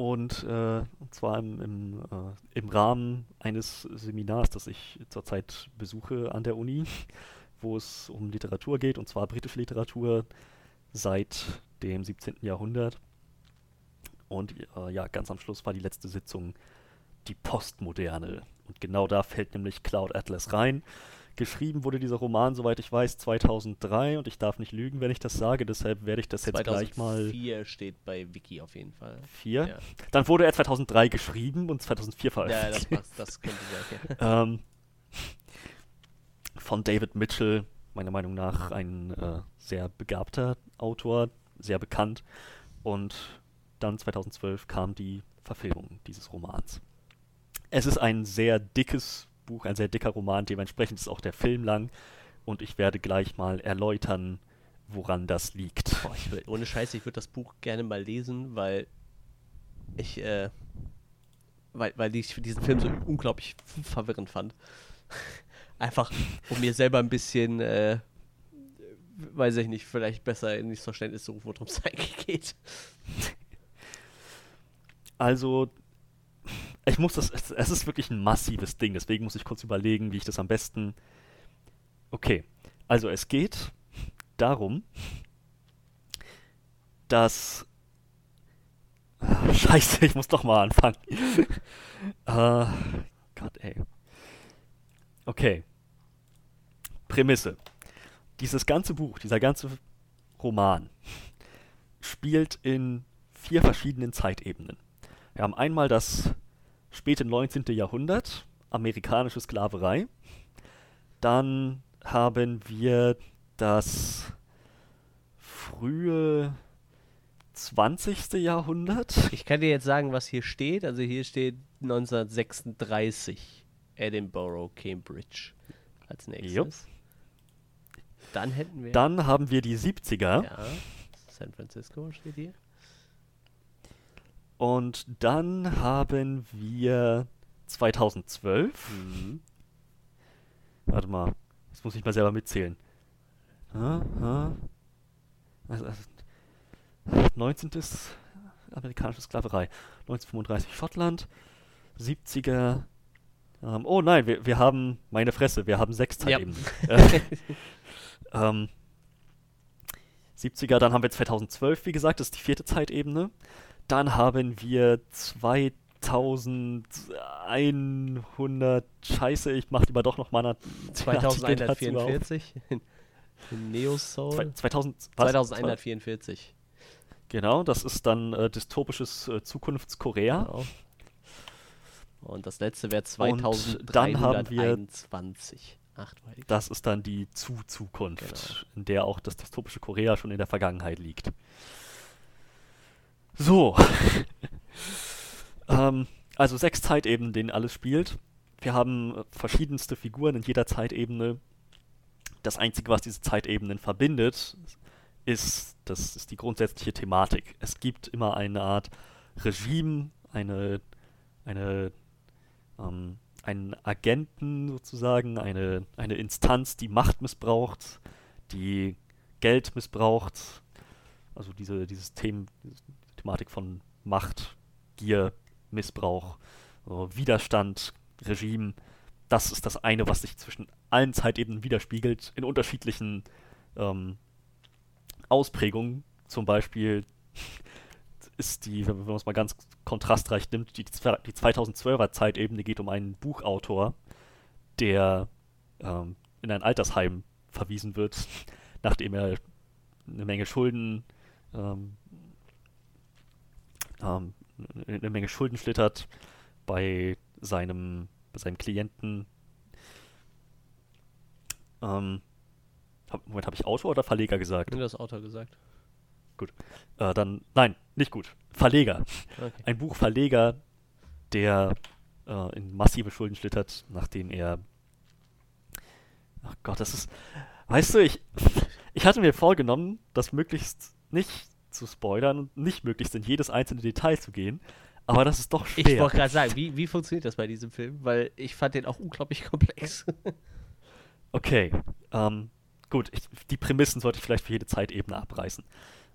Speaker 2: Und, äh, und zwar im, im, äh, im Rahmen eines Seminars, das ich zurzeit besuche an der Uni, wo es um Literatur geht, und zwar britische Literatur seit dem 17. Jahrhundert. Und äh, ja, ganz am Schluss war die letzte Sitzung die Postmoderne. Und genau da fällt nämlich Cloud Atlas rein. Geschrieben wurde dieser Roman, soweit ich weiß, 2003 und ich darf nicht lügen, wenn ich das sage, deshalb werde ich das jetzt gleich mal.
Speaker 1: 2004 steht bei Wiki auf jeden Fall.
Speaker 2: Vier?
Speaker 1: Ja.
Speaker 2: Dann wurde er 2003 geschrieben und 2004
Speaker 1: Ja,
Speaker 2: veröffentlicht.
Speaker 1: das passt, das könnte sein. Ja.
Speaker 2: ähm, von David Mitchell, meiner Meinung nach ein äh, sehr begabter Autor, sehr bekannt. Und dann 2012 kam die Verfilmung dieses Romans. Es ist ein sehr dickes Buch, ein sehr dicker Roman, dementsprechend ist auch der Film lang. Und ich werde gleich mal erläutern, woran das liegt.
Speaker 1: Boah, will, ohne Scheiße, ich würde das Buch gerne mal lesen, weil ich, äh, weil, weil ich diesen Film so unglaublich verwirrend fand. Einfach, um mir selber ein bisschen, äh, weiß ich nicht, vielleicht besser in das Verständnis zu rufen, worum es eigentlich geht.
Speaker 2: Also, ich muss das, es, es ist wirklich ein massives Ding, deswegen muss ich kurz überlegen, wie ich das am besten. Okay, also es geht darum, dass. Ah, Scheiße, ich muss doch mal anfangen. äh, Gott, ey. Okay. Prämisse. Dieses ganze Buch, dieser ganze Roman spielt in vier verschiedenen Zeitebenen. Wir haben einmal das späte 19. Jahrhundert, amerikanische Sklaverei. Dann haben wir das frühe 20. Jahrhundert.
Speaker 1: Ich kann dir jetzt sagen, was hier steht. Also hier steht 1936 Edinburgh, Cambridge als nächstes.
Speaker 2: Jupp.
Speaker 1: Dann hätten wir.
Speaker 2: Dann haben wir die 70er.
Speaker 1: Ja, San Francisco steht hier.
Speaker 2: Und dann haben wir 2012.
Speaker 1: Mhm.
Speaker 2: Warte mal, das muss ich mal selber mitzählen. Ha, ha. Also, also, 19. ist amerikanische Sklaverei. 1935 Schottland. 70er. Ähm, oh nein, wir, wir haben, meine Fresse, wir haben sechs
Speaker 1: Ja.
Speaker 2: Zeitebenen. Äh, ähm, 70er, dann haben wir 2012, wie gesagt, das ist die vierte Zeitebene. Dann haben wir 2100, scheiße, ich mach lieber doch noch mal eine
Speaker 1: 2144 in, Neo Soul.
Speaker 2: 2000, was?
Speaker 1: 2144.
Speaker 2: Genau, das ist dann äh, dystopisches äh, Zukunftskorea.
Speaker 1: Genau. Und das letzte wäre
Speaker 2: Und dann haben wir-
Speaker 1: 2321. Ach, du Heilige.
Speaker 2: Das ist dann die Zu-Zukunft,
Speaker 1: Genau.
Speaker 2: in der auch das dystopische Korea schon in der Vergangenheit liegt. So. ähm, also sechs Zeitebenen, denen alles spielt. Wir haben äh, verschiedenste Figuren in jeder Zeitebene. Das Einzige, was diese Zeitebenen verbindet, ist, das ist die grundsätzliche Thematik. Es gibt immer eine Art Regime, eine, eine, ähm, einen Agenten sozusagen, eine, eine Instanz, die Macht missbraucht, die Geld missbraucht. Also diese, dieses Them diese Thematik von Macht, Gier, Missbrauch, so Widerstand, Regime. Das ist das eine, was sich zwischen allen Zeitebenen widerspiegelt, in unterschiedlichen ähm, Ausprägungen. Zum Beispiel ist die, wenn man es mal ganz kontrastreich nimmt, die, die 2012er Zeitebene geht um einen Buchautor, der ähm, in ein Altersheim verwiesen wird, nachdem er eine Menge Schulden ähm, ähm, eine Menge Schulden schlittert bei seinem, bei seinem Klienten. Ähm, hab, Moment, habe ich Autor oder Verleger gesagt?
Speaker 1: Nur das Autor gesagt.
Speaker 2: Äh, dann, nein, nicht gut. Verleger.
Speaker 1: Okay.
Speaker 2: Ein Buchverleger, der äh, in massive Schulden schlittert, nachdem er. Ach Gott, das ist. Weißt du, ich, ich hatte mir vorgenommen, das möglichst nicht zu spoilern und nicht möglichst in jedes einzelne Detail zu gehen, aber das ist doch schwer.
Speaker 1: Ich wollte gerade sagen, wie, wie funktioniert das bei diesem Film? Weil ich fand den auch unglaublich komplex.
Speaker 2: Okay, ähm, gut, ich, die Prämissen sollte ich vielleicht für jede Zeitebene abreißen.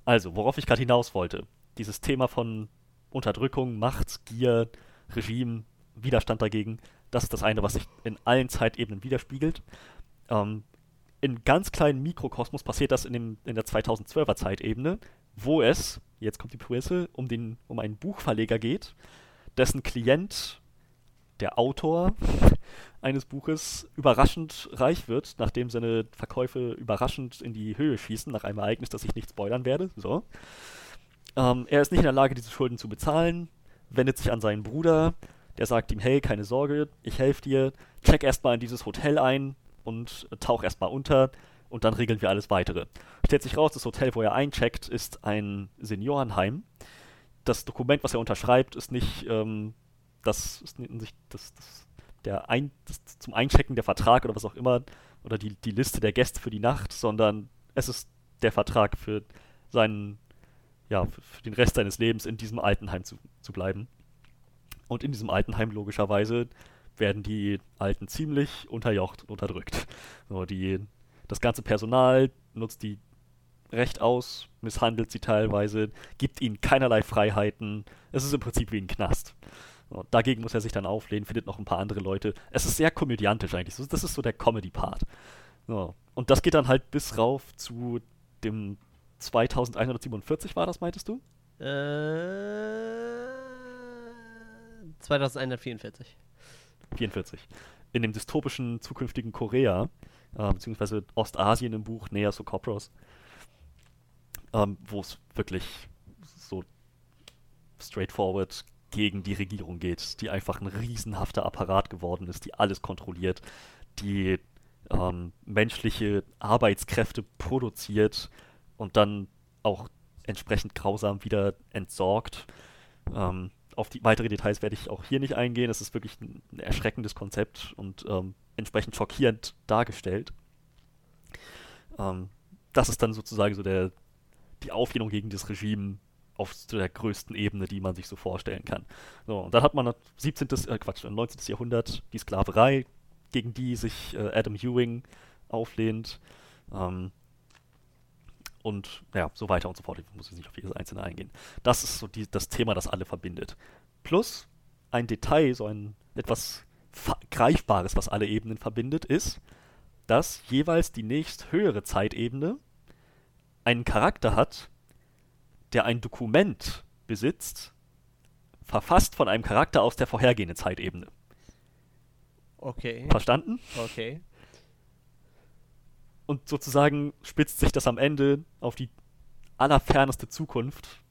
Speaker 2: Also, worauf ich gerade hinaus wollte, dieses Thema von Unterdrückung, Macht, Gier, Regime, Widerstand dagegen. Das ist das eine, was sich in allen Zeitebenen widerspiegelt. Ähm, in ganz kleinen Mikrokosmos passiert das in, dem, in der 2012er Zeitebene, wo es, jetzt kommt die Prämisse, um, den, um einen Buchverleger geht, dessen Klient, der Autor eines Buches, überraschend reich wird, nachdem seine Verkäufe überraschend in die Höhe schießen, nach einem Ereignis, das ich nicht spoilern werde. So. Ähm, er ist nicht in der Lage, diese Schulden zu bezahlen, wendet sich an seinen Bruder, der sagt ihm, hey, keine Sorge, ich helfe dir, check erstmal in dieses Hotel ein und tauch erstmal unter und dann regeln wir alles weitere. Stellt sich raus, das Hotel, wo er eincheckt, ist ein Seniorenheim. Das Dokument, was er unterschreibt, ist nicht ähm, das, ist nicht das, das, der ein, das, zum Einchecken der Vertrag oder was auch immer oder die, die Liste der Gäste für die Nacht, sondern es ist der Vertrag für seinen, ja, für den Rest seines Lebens in diesem Altenheim zu, zu bleiben. Und in diesem Altenheim logischerweise werden die Alten ziemlich unterjocht und unterdrückt. So, die, das ganze Personal nutzt die recht aus, misshandelt sie teilweise, gibt ihnen keinerlei Freiheiten. Es ist im Prinzip wie ein Knast. So, dagegen muss er sich dann auflehnen, findet noch ein paar andere Leute. Es ist sehr komödiantisch eigentlich. Das ist so der Comedy-Part. So, und das geht dann halt bis rauf zu dem 2147 war das, meintest du?
Speaker 1: Äh, 2144.
Speaker 2: 44. In dem dystopischen zukünftigen Korea, äh, beziehungsweise Ostasien im Buch Nea Sokopros, ähm, wo es wirklich so straightforward gegen die Regierung geht, die einfach ein riesenhafter Apparat geworden ist, die alles kontrolliert, die ähm, menschliche Arbeitskräfte produziert und dann auch entsprechend grausam wieder entsorgt. Ähm, auf die weitere Details werde ich auch hier nicht eingehen. Es ist wirklich ein, ein erschreckendes Konzept und ähm, entsprechend schockierend dargestellt. Ähm, das ist dann sozusagen so der, die Auflehnung gegen das Regime auf der größten Ebene, die man sich so vorstellen kann. So, und dann hat man 17. Äh, Quatsch, 19. Jahrhundert die Sklaverei, gegen die sich äh, Adam Ewing auflehnt. Ähm, und ja, so weiter und so fort. Ich muss jetzt nicht auf jedes einzelne eingehen. Das ist so die, das Thema, das alle verbindet. Plus ein Detail, so ein etwas Greifbares, was alle Ebenen verbindet, ist, dass jeweils die nächst höhere Zeitebene einen Charakter hat, der ein Dokument besitzt, verfasst von einem Charakter aus der vorhergehenden Zeitebene.
Speaker 1: Okay.
Speaker 2: Verstanden?
Speaker 1: Okay.
Speaker 2: Und sozusagen spitzt sich das am Ende auf die allerferneste Zukunft,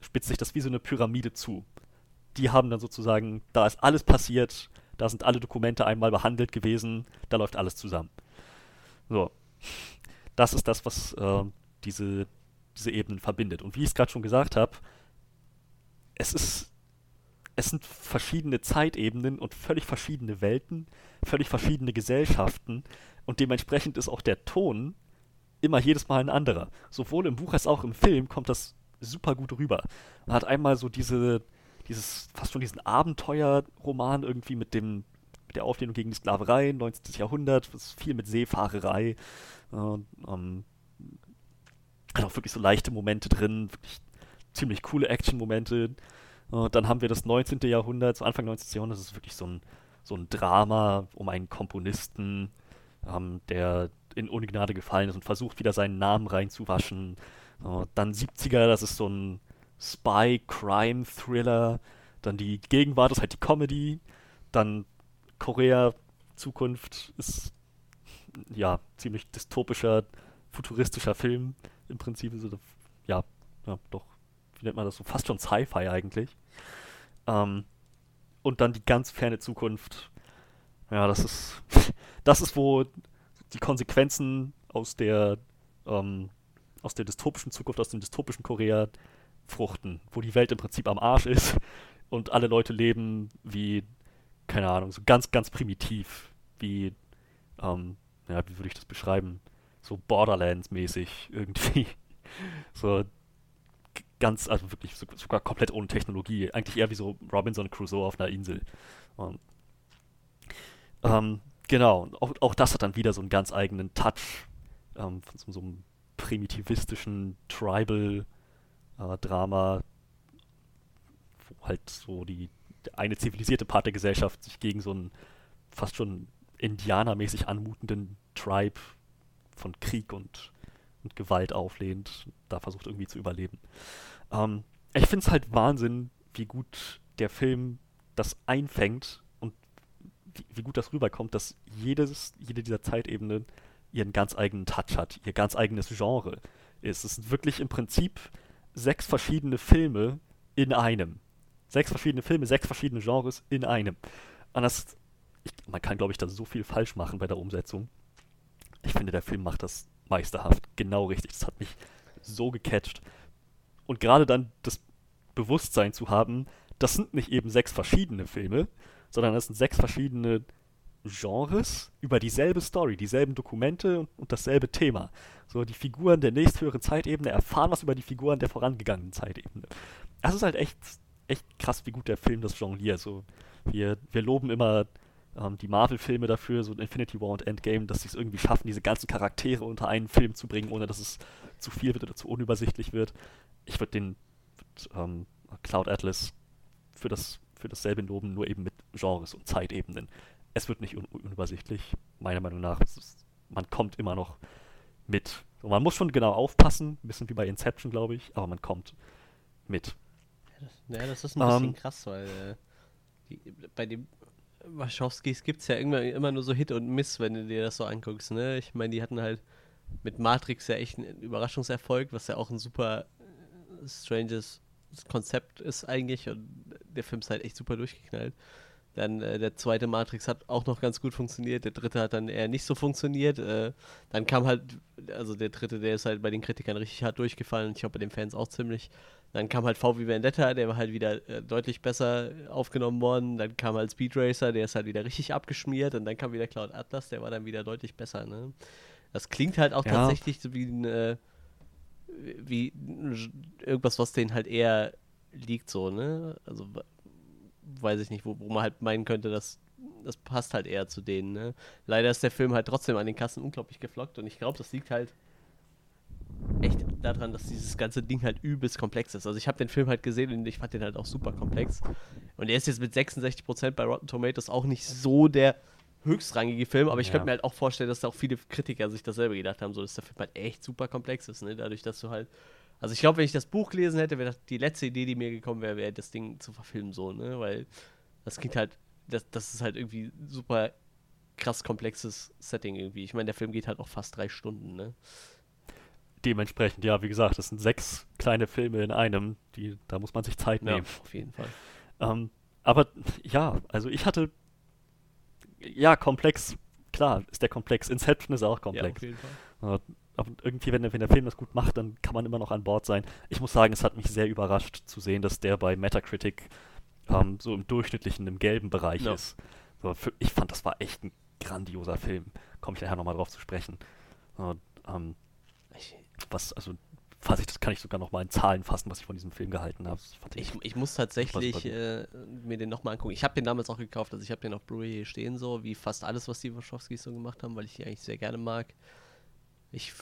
Speaker 2: spitzt sich das wie so eine Pyramide zu. Die haben dann sozusagen, da ist alles passiert, da sind alle Dokumente einmal behandelt gewesen, da läuft alles zusammen. So. Das ist das, was äh, diese diese Ebenen verbindet. Und wie ich es gerade schon gesagt habe, es ist es sind verschiedene Zeitebenen und völlig verschiedene Welten, völlig verschiedene Gesellschaften und dementsprechend ist auch der Ton immer jedes Mal ein anderer. Sowohl im Buch als auch im Film kommt das super gut rüber. Man hat einmal so diese, dieses, fast schon diesen Abenteuerroman irgendwie mit dem, mit der Auflehnung gegen die Sklaverei, 19. Jahrhundert, viel mit Seefahrerei, äh, ähm, hat auch wirklich so leichte Momente drin, wirklich ziemlich coole Action-Momente. Äh, dann haben wir das 19. Jahrhundert, so Anfang 19. Jahrhundert, das ist wirklich so ein, so ein Drama um einen Komponisten, ähm, der in Ungnade gefallen ist und versucht wieder seinen Namen reinzuwaschen. Äh, dann 70er, das ist so ein Spy-Crime-Thriller. Dann die Gegenwart ist halt die Comedy. Dann Korea, Zukunft ist ja ziemlich dystopischer, futuristischer Film im Prinzip so, ja, ja, doch, wie nennt man das so, fast schon Sci-Fi eigentlich. Ähm, und dann die ganz ferne Zukunft. Ja, das ist, das ist, wo die Konsequenzen aus der, ähm, aus der dystopischen Zukunft, aus dem dystopischen Korea fruchten, wo die Welt im Prinzip am Arsch ist und alle Leute leben wie, keine Ahnung, so ganz, ganz primitiv, wie, ähm, ja, wie würde ich das beschreiben? so Borderlands-mäßig irgendwie. so ganz, also wirklich sogar komplett ohne Technologie. Eigentlich eher wie so Robinson Crusoe auf einer Insel. Und, ähm, genau, auch, auch, das hat dann wieder so einen ganz eigenen Touch ähm, von so, so, einem primitivistischen Tribal-Drama. Äh, wo halt so die eine zivilisierte Part der Gesellschaft sich gegen so einen fast schon indianermäßig anmutenden Tribe von Krieg und, und Gewalt auflehnt, da versucht irgendwie zu überleben. Ähm, ich finde es halt Wahnsinn, wie gut der Film das einfängt und wie, wie, gut das rüberkommt, dass jedes, jede dieser Zeitebenen ihren ganz eigenen Touch hat, ihr ganz eigenes Genre ist. Es sind wirklich im Prinzip sechs verschiedene Filme in einem. Sechs verschiedene Filme, sechs verschiedene Genres in einem. Und ich, man kann, glaube ich, da so viel falsch machen bei der Umsetzung. Ich finde, der Film macht das meisterhaft. Genau richtig. Das hat mich so gecatcht. Und gerade dann das Bewusstsein zu haben, das sind nicht eben sechs verschiedene Filme, sondern das sind sechs verschiedene Genres über dieselbe Story, dieselben Dokumente und, dasselbe Thema. So, die Figuren der nächsthöheren Zeitebene erfahren was über die Figuren der vorangegangenen Zeitebene. Das ist halt echt, echt krass, wie gut der Film das jongliert. So, wir, wir loben immer ähm, die Marvel-Filme dafür, so Infinity War und Endgame, dass sie es irgendwie schaffen, diese ganzen Charaktere unter einen Film zu bringen, ohne dass es zu viel wird oder zu unübersichtlich wird. Ich würde den ähm, Cloud Atlas für, das, für dasselbe loben, nur eben mit Genres und Zeitebenen es wird nicht un unübersichtlich, meiner Meinung nach. Ist, man kommt immer noch mit. Und man muss schon genau aufpassen, ein bisschen wie bei Inception, glaube ich, aber man kommt mit.
Speaker 1: Ja, das, das ist ein bisschen ähm, krass, weil äh, die, bei den Wachowskis gibt es ja immer, immer nur so Hit und Miss, wenn du dir das so anguckst. Ne? Ich meine, die hatten halt mit Matrix ja echt einen Überraschungserfolg, was ja auch ein super äh, stranges Konzept ist eigentlich und der Film ist halt echt super durchgeknallt. Dann äh, der zweite Matrix hat auch noch ganz gut funktioniert, der dritte hat dann eher nicht so funktioniert. Äh, dann kam halt, also der dritte, der ist halt bei den Kritikern richtig hart durchgefallen und ich glaube bei den Fans auch ziemlich. Dann kam halt VW Vendetta, der war halt wieder äh, deutlich besser aufgenommen worden. Dann kam halt Speed Racer, der ist halt wieder richtig abgeschmiert. Und dann kam wieder Cloud Atlas, der war dann wieder deutlich besser. Ne? Das klingt halt auch ja. tatsächlich so wie ein, äh, wie irgendwas, was denen halt eher liegt, so, ne? Also weiß ich nicht, wo, wo man halt meinen könnte, dass das passt halt eher zu denen. Ne? Leider ist der Film halt trotzdem an den Kassen unglaublich geflockt und ich glaube, das liegt halt echt daran, dass dieses ganze Ding halt übelst komplex ist. Also ich habe den Film halt gesehen und ich fand den halt auch super komplex. Und er ist jetzt mit 66% bei Rotten Tomatoes auch nicht so der höchstrangige Film, aber ich ja. könnte mir halt auch vorstellen, dass da auch viele Kritiker sich dasselbe gedacht haben, so dass der Film halt echt super komplex ist, ne? Dadurch, dass du halt also ich glaube, wenn ich das Buch gelesen hätte, wäre die letzte Idee, die mir gekommen wäre, wäre das Ding zu verfilmen so, ne? Weil das klingt halt, das, das ist halt irgendwie super krass komplexes Setting irgendwie. Ich meine, der Film geht halt auch fast drei Stunden, ne?
Speaker 2: Dementsprechend, ja, wie gesagt, das sind sechs kleine Filme in einem, die, da muss man sich Zeit nehmen.
Speaker 1: Ja, auf jeden Fall.
Speaker 2: Ähm, aber ja, also ich hatte, ja, komplex, klar, ist der komplex. Inception ist auch komplex. Ja, auf jeden Fall. Aber irgendwie, wenn der, wenn der Film das gut macht, dann kann man immer noch an Bord sein. Ich muss sagen, es hat mich sehr überrascht zu sehen, dass der bei Metacritic ähm, so im durchschnittlichen, im gelben Bereich ja. ist. So, für, ich fand, das war echt ein grandioser Film. Komme ich nachher nochmal drauf zu sprechen. Und, ähm, was, also, fass ich, das kann ich sogar nochmal in Zahlen fassen, was ich von diesem Film gehalten habe.
Speaker 1: Ich, ich, muss tatsächlich äh, mir den nochmal angucken. Ich habe den damals auch gekauft, also ich habe den auf Blu-ray stehen, so wie fast alles, was die Wachowskis so gemacht haben, weil ich die eigentlich sehr gerne mag. Ich,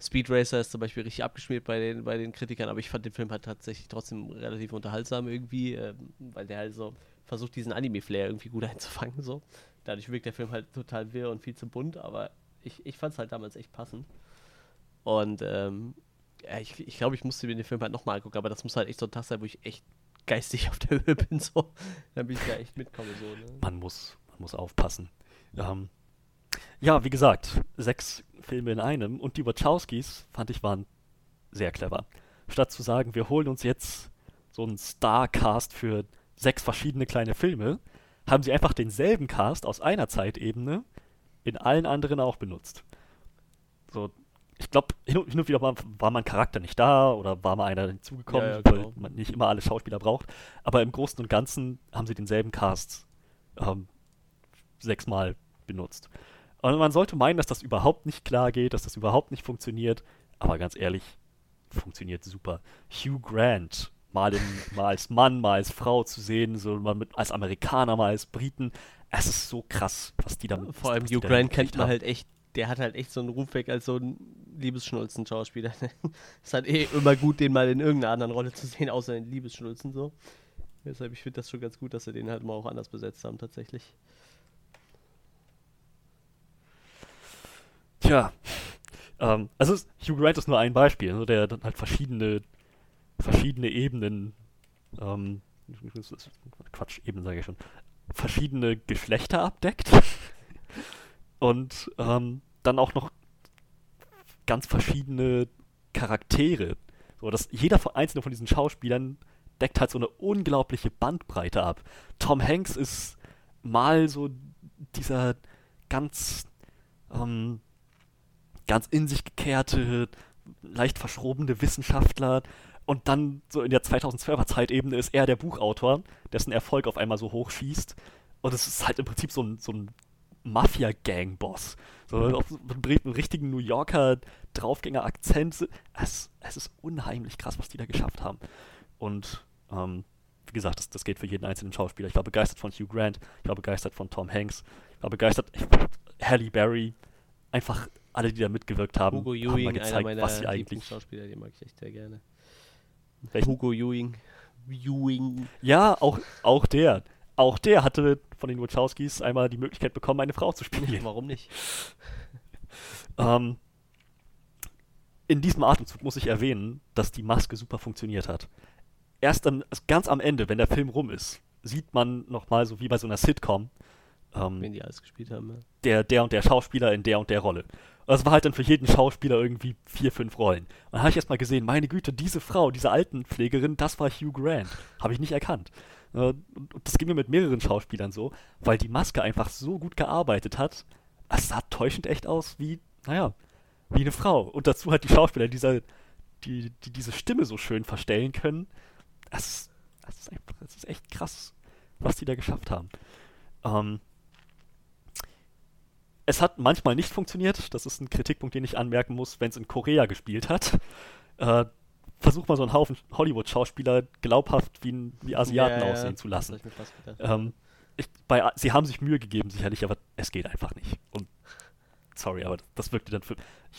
Speaker 1: Speed Racer ist zum Beispiel richtig abgeschmiert bei den, bei den Kritikern, aber ich fand den Film halt tatsächlich trotzdem relativ unterhaltsam irgendwie, äh, weil der halt so versucht, diesen Anime-Flair irgendwie gut einzufangen. So. Dadurch wirkt der Film halt total wirr und viel zu bunt, aber ich, ich fand es halt damals echt passend. Und ähm, ich, ich glaube, ich musste mir den Film halt nochmal angucken, aber das muss halt echt so ein Tag sein, wo ich echt geistig auf der Höhe bin, so. Bin ich da echt mitkomme, so. Ne?
Speaker 2: Man muss, man muss aufpassen. Ähm, ja, wie gesagt, sechs Filme in einem und die Wachowskis, fand ich, waren sehr clever. Statt zu sagen, wir holen uns jetzt so einen Star-Cast für sechs verschiedene kleine Filme, haben sie einfach denselben Cast aus einer Zeitebene in allen anderen auch benutzt. So, ich glaube, hin, und wieder war, war mein Charakter nicht da oder war mal einer hinzugekommen, ja, ja, genau. weil man nicht immer alle Schauspieler braucht. Aber im Großen und Ganzen haben sie denselben Cast ähm, sechsmal benutzt. Und man sollte meinen, dass das überhaupt nicht klar geht, dass das überhaupt nicht funktioniert. Aber ganz ehrlich, funktioniert super. Hugh Grant, mal, in, mal als Mann, mal als Frau zu sehen, so mal mit, als Amerikaner, mal als Briten. Es ist so krass, was die damit
Speaker 1: Vor allem Hugh Grant kennt man halt echt, der hat halt echt so einen Ruf weg als so ein Liebesschnulzen-Schauspieler. ist halt eh immer gut, den mal in irgendeiner anderen Rolle zu sehen, außer in Liebesschnulzen so. Deshalb, ich finde das schon ganz gut, dass sie den halt mal auch anders besetzt haben, tatsächlich.
Speaker 2: Tja, ähm, also Hugh Grant ist nur ein Beispiel, ne, der dann halt verschiedene, verschiedene Ebenen, ähm, Quatsch, Ebenen sage ich schon, verschiedene Geschlechter abdeckt und ähm, dann auch noch ganz verschiedene Charaktere. So, dass jeder einzelne von diesen Schauspielern deckt halt so eine unglaubliche Bandbreite ab. Tom Hanks ist mal so dieser ganz ähm, ganz in sich gekehrte, leicht verschrobene Wissenschaftler. Und dann so in der 2012er Zeitebene ist er der Buchautor, dessen Erfolg auf einmal so hoch schießt. Und es ist halt im Prinzip so ein, so ein Mafia-Gang-Boss. So auf einem ri- richtigen New Yorker Draufgänger-Akzent. Es, es ist unheimlich krass, was die da geschafft haben. Und ähm, wie gesagt, das, das geht für jeden einzelnen Schauspieler. Ich war begeistert von Hugh Grant, ich war begeistert von Tom Hanks, ich war begeistert, ich, Halle Berry, einfach alle, die da mitgewirkt haben,
Speaker 1: Hugo
Speaker 2: haben
Speaker 1: Ewing,
Speaker 2: mal
Speaker 1: einer
Speaker 2: gezeigt, was sie eigentlich.
Speaker 1: Lieblingsschauspieler, den mag ich echt sehr gerne.
Speaker 2: Welchen?
Speaker 1: Hugo Ewing. Ewing.
Speaker 2: Ja, auch, auch der. Auch der hatte von den Wachowskis einmal die Möglichkeit bekommen, eine Frau zu spielen.
Speaker 1: Warum nicht?
Speaker 2: Ähm, in diesem Atemzug muss ich erwähnen, dass die Maske super funktioniert hat. Erst am, ganz am Ende, wenn der Film rum ist, sieht man nochmal so wie bei so einer Sitcom, ähm,
Speaker 1: Wen die alles gespielt haben. Ja.
Speaker 2: der, der und der Schauspieler in der und der Rolle. Und das war halt dann für jeden Schauspieler irgendwie vier, fünf Rollen. Und dann habe ich erst mal gesehen, meine Güte, diese Frau, diese Altenpflegerin, das war Hugh Grant. Habe ich nicht erkannt. Äh, Und das ging mir mit mehreren Schauspielern so, weil die Maske einfach so gut gearbeitet hat. Es sah täuschend echt aus wie, naja, wie eine Frau. Und dazu halt die Schauspieler, dieser, die, die diese Stimme so schön verstellen können. Das, das, ist, einfach, das ist echt krass, was die da geschafft haben. Ähm, es hat manchmal nicht funktioniert. Das ist ein Kritikpunkt, den ich anmerken muss, wenn es in Korea gespielt hat. Äh, versuch mal so einen Haufen Hollywood-Schauspieler glaubhaft wie, ein- wie Asiaten
Speaker 1: Ja, ja,
Speaker 2: aussehen zu lassen. Ähm, ich, bei, sie haben sich Mühe gegeben, sicherlich, aber es geht einfach nicht. Und sorry, aber das wirkte dann für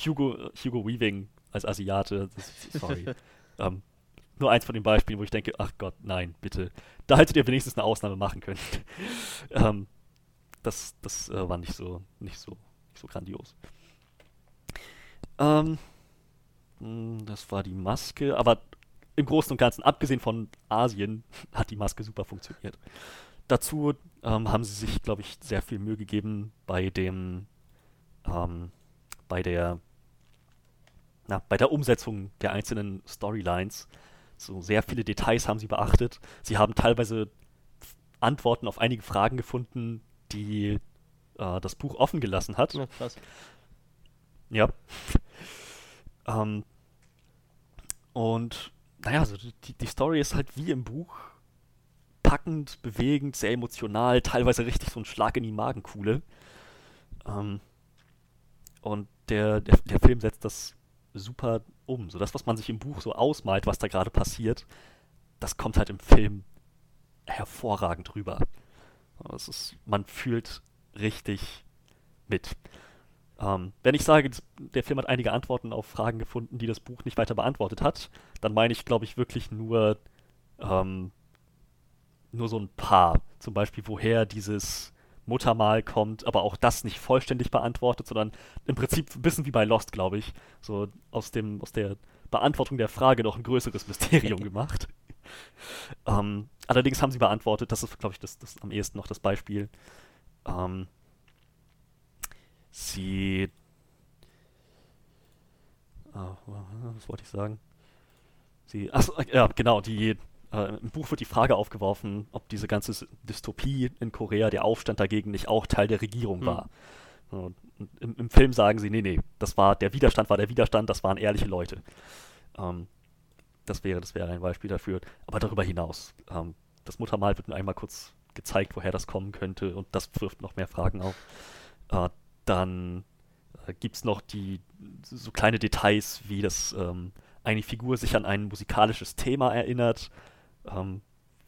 Speaker 2: Hugo, Hugo Weaving als Asiate. Das, sorry. ähm, nur eins von den Beispielen, wo ich denke, ach Gott, nein, bitte. Da hättet ihr wenigstens eine Ausnahme machen können. ähm, das das äh, war nicht so, nicht so, nicht so grandios. Ähm, mh, das war die Maske, aber im Großen und Ganzen, abgesehen von Asien, hat die Maske super funktioniert. Dazu ähm, haben sie sich, glaube ich, sehr viel Mühe gegeben bei dem, ähm, bei der, na, bei der Umsetzung der einzelnen Storylines. So sehr viele Details haben sie beachtet. Sie haben teilweise Antworten auf einige Fragen gefunden, die äh, das Buch offen gelassen hat.
Speaker 1: Ja, krass.
Speaker 2: Ja. ähm, und naja, also die, die Story ist halt wie im Buch packend, bewegend, sehr emotional, teilweise richtig so ein Schlag in die Magenkuhle. Ähm, und der, der, der Film setzt das super um. So das, was man sich im Buch so ausmalt, was da gerade passiert, das kommt halt im Film hervorragend rüber. Es ist, man fühlt richtig mit. Ähm, wenn ich sage, der Film hat einige Antworten auf Fragen gefunden, die das Buch nicht weiter beantwortet hat, dann meine ich, glaube ich, wirklich nur, ähm, nur so ein paar. Zum Beispiel, woher dieses Muttermal kommt, aber auch das nicht vollständig beantwortet, sondern im Prinzip ein bisschen wie bei Lost, glaube ich. So aus, dem, aus der Beantwortung der Frage noch ein größeres Mysterium gemacht. Ähm, allerdings haben sie beantwortet, das ist, glaube ich, das, das am ehesten noch das Beispiel. Ähm, sie. Ah, was wollte ich sagen? Sie. Achso, ja, genau, die. Äh, Im Buch wird die Frage aufgeworfen, ob diese ganze Dystopie in Korea, der Aufstand dagegen, nicht auch Teil der Regierung
Speaker 1: Hm.
Speaker 2: war. Und im, Im Film sagen sie, nee, nee, das war, der Widerstand war der Widerstand, das waren ehrliche Leute. Ähm, das wäre, das wäre ein Beispiel dafür. Aber darüber hinaus, ähm, das Muttermal wird nur einmal kurz gezeigt, woher das kommen könnte und das wirft noch mehr Fragen auf. Äh, dann äh, gibt es noch die so kleine Details, wie das ähm, eine Figur sich an ein musikalisches Thema erinnert, ähm,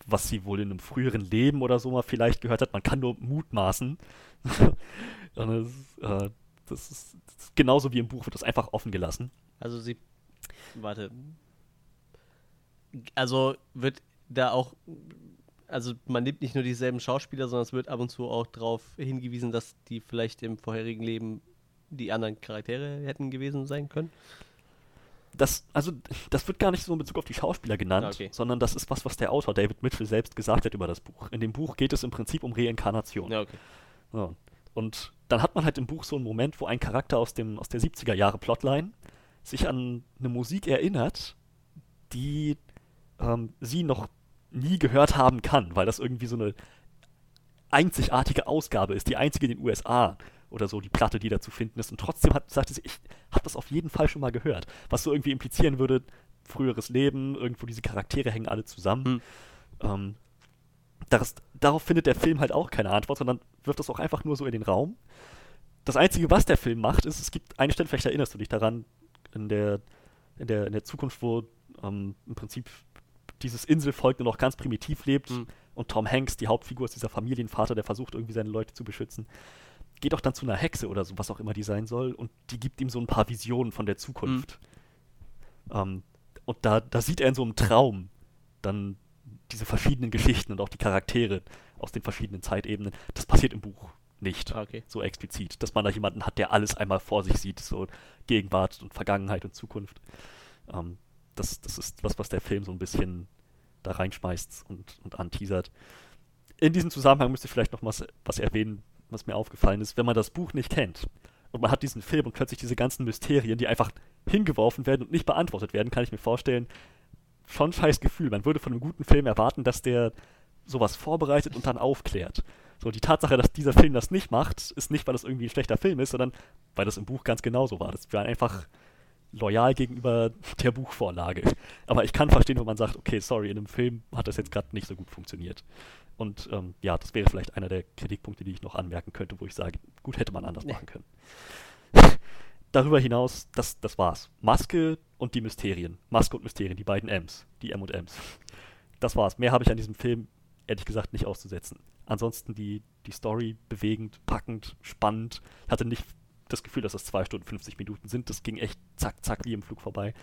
Speaker 2: was sie wohl in einem früheren Leben oder so mal vielleicht gehört hat. Man kann nur mutmaßen. das, äh, das, ist, das ist genauso wie im Buch wird das einfach offen gelassen.
Speaker 1: Also sie. Warte. Also wird da auch also man nimmt nicht nur dieselben Schauspieler, sondern es wird ab und zu auch darauf hingewiesen, dass die vielleicht im vorherigen Leben die anderen Charaktere hätten gewesen sein können.
Speaker 2: Das, also, das wird gar nicht so in Bezug auf die Schauspieler genannt,
Speaker 1: okay.
Speaker 2: sondern das ist was, was der Autor David Mitchell selbst gesagt hat über das Buch. In dem Buch geht es im Prinzip um Reinkarnation.
Speaker 1: Ja, okay.
Speaker 2: Ja. Und dann hat man halt im Buch so einen Moment, wo ein Charakter aus, dem, aus der 70er Jahre Plotline sich an eine Musik erinnert, die ähm, sie noch nie gehört haben kann, weil das irgendwie so eine einzigartige Ausgabe ist, die einzige in den USA oder so, die Platte, die da zu finden ist. Und trotzdem hat, sagte sie, ich habe das auf jeden Fall schon mal gehört. Was so irgendwie implizieren würde, früheres Leben, irgendwo diese Charaktere hängen alle zusammen. Ähm, das, darauf findet der Film halt auch keine Antwort, sondern wirft das auch einfach nur so in den Raum. Das Einzige, was der Film macht, ist, es gibt eine Stelle, vielleicht erinnerst du dich daran, in der, in der, in der Zukunft, wo ähm, im Prinzip dieses Inselvolk nur noch ganz primitiv lebt
Speaker 1: Mhm.
Speaker 2: und Tom Hanks, die Hauptfigur, ist dieser Familienvater, der versucht irgendwie seine Leute zu beschützen, geht auch dann zu einer Hexe oder so, was auch immer die sein soll, und die gibt ihm so ein paar Visionen von der Zukunft. Ähm, und da, da sieht er in so einem Traum dann diese verschiedenen Geschichten und auch die Charaktere aus den verschiedenen Zeitebenen. Das passiert im Buch nicht
Speaker 1: Ah, okay.
Speaker 2: so explizit, dass man da jemanden hat, der alles einmal vor sich sieht, so Gegenwart und Vergangenheit und Zukunft. Ähm, das, das ist was, was der Film so ein bisschen da reinschmeißt und, und anteasert. In diesem Zusammenhang müsste ich vielleicht noch was, was erwähnen, was mir aufgefallen ist. Wenn man das Buch nicht kennt und man hat diesen Film und plötzlich diese ganzen Mysterien, die einfach hingeworfen werden und nicht beantwortet werden, kann ich mir vorstellen, schon scheiß Gefühl. Man würde von einem guten Film erwarten, dass der sowas vorbereitet und dann aufklärt. So, die Tatsache, dass dieser Film das nicht macht, ist nicht, weil das irgendwie ein schlechter Film ist, sondern weil das im Buch ganz genauso war. Das war einfach loyal gegenüber der Buchvorlage. Aber ich kann verstehen, wenn man sagt, okay, sorry, in einem Film hat das jetzt gerade nicht so gut funktioniert. Und ähm, ja, das wäre vielleicht einer der Kritikpunkte, die ich noch anmerken könnte, wo ich sage, gut, hätte man anders
Speaker 1: Nee.
Speaker 2: machen können. Darüber hinaus, das, das war's. Maske und die Mysterien. Maske und Mysterien, die beiden M's. Die M und M's. Das war's. Mehr habe ich an diesem Film ehrlich gesagt nicht auszusetzen. Ansonsten die, die Story bewegend, packend, spannend. Ich hatte nicht das Gefühl, dass es 2 Stunden 50 Minuten sind. Das ging echt zack, zack, wie im Flug vorbei.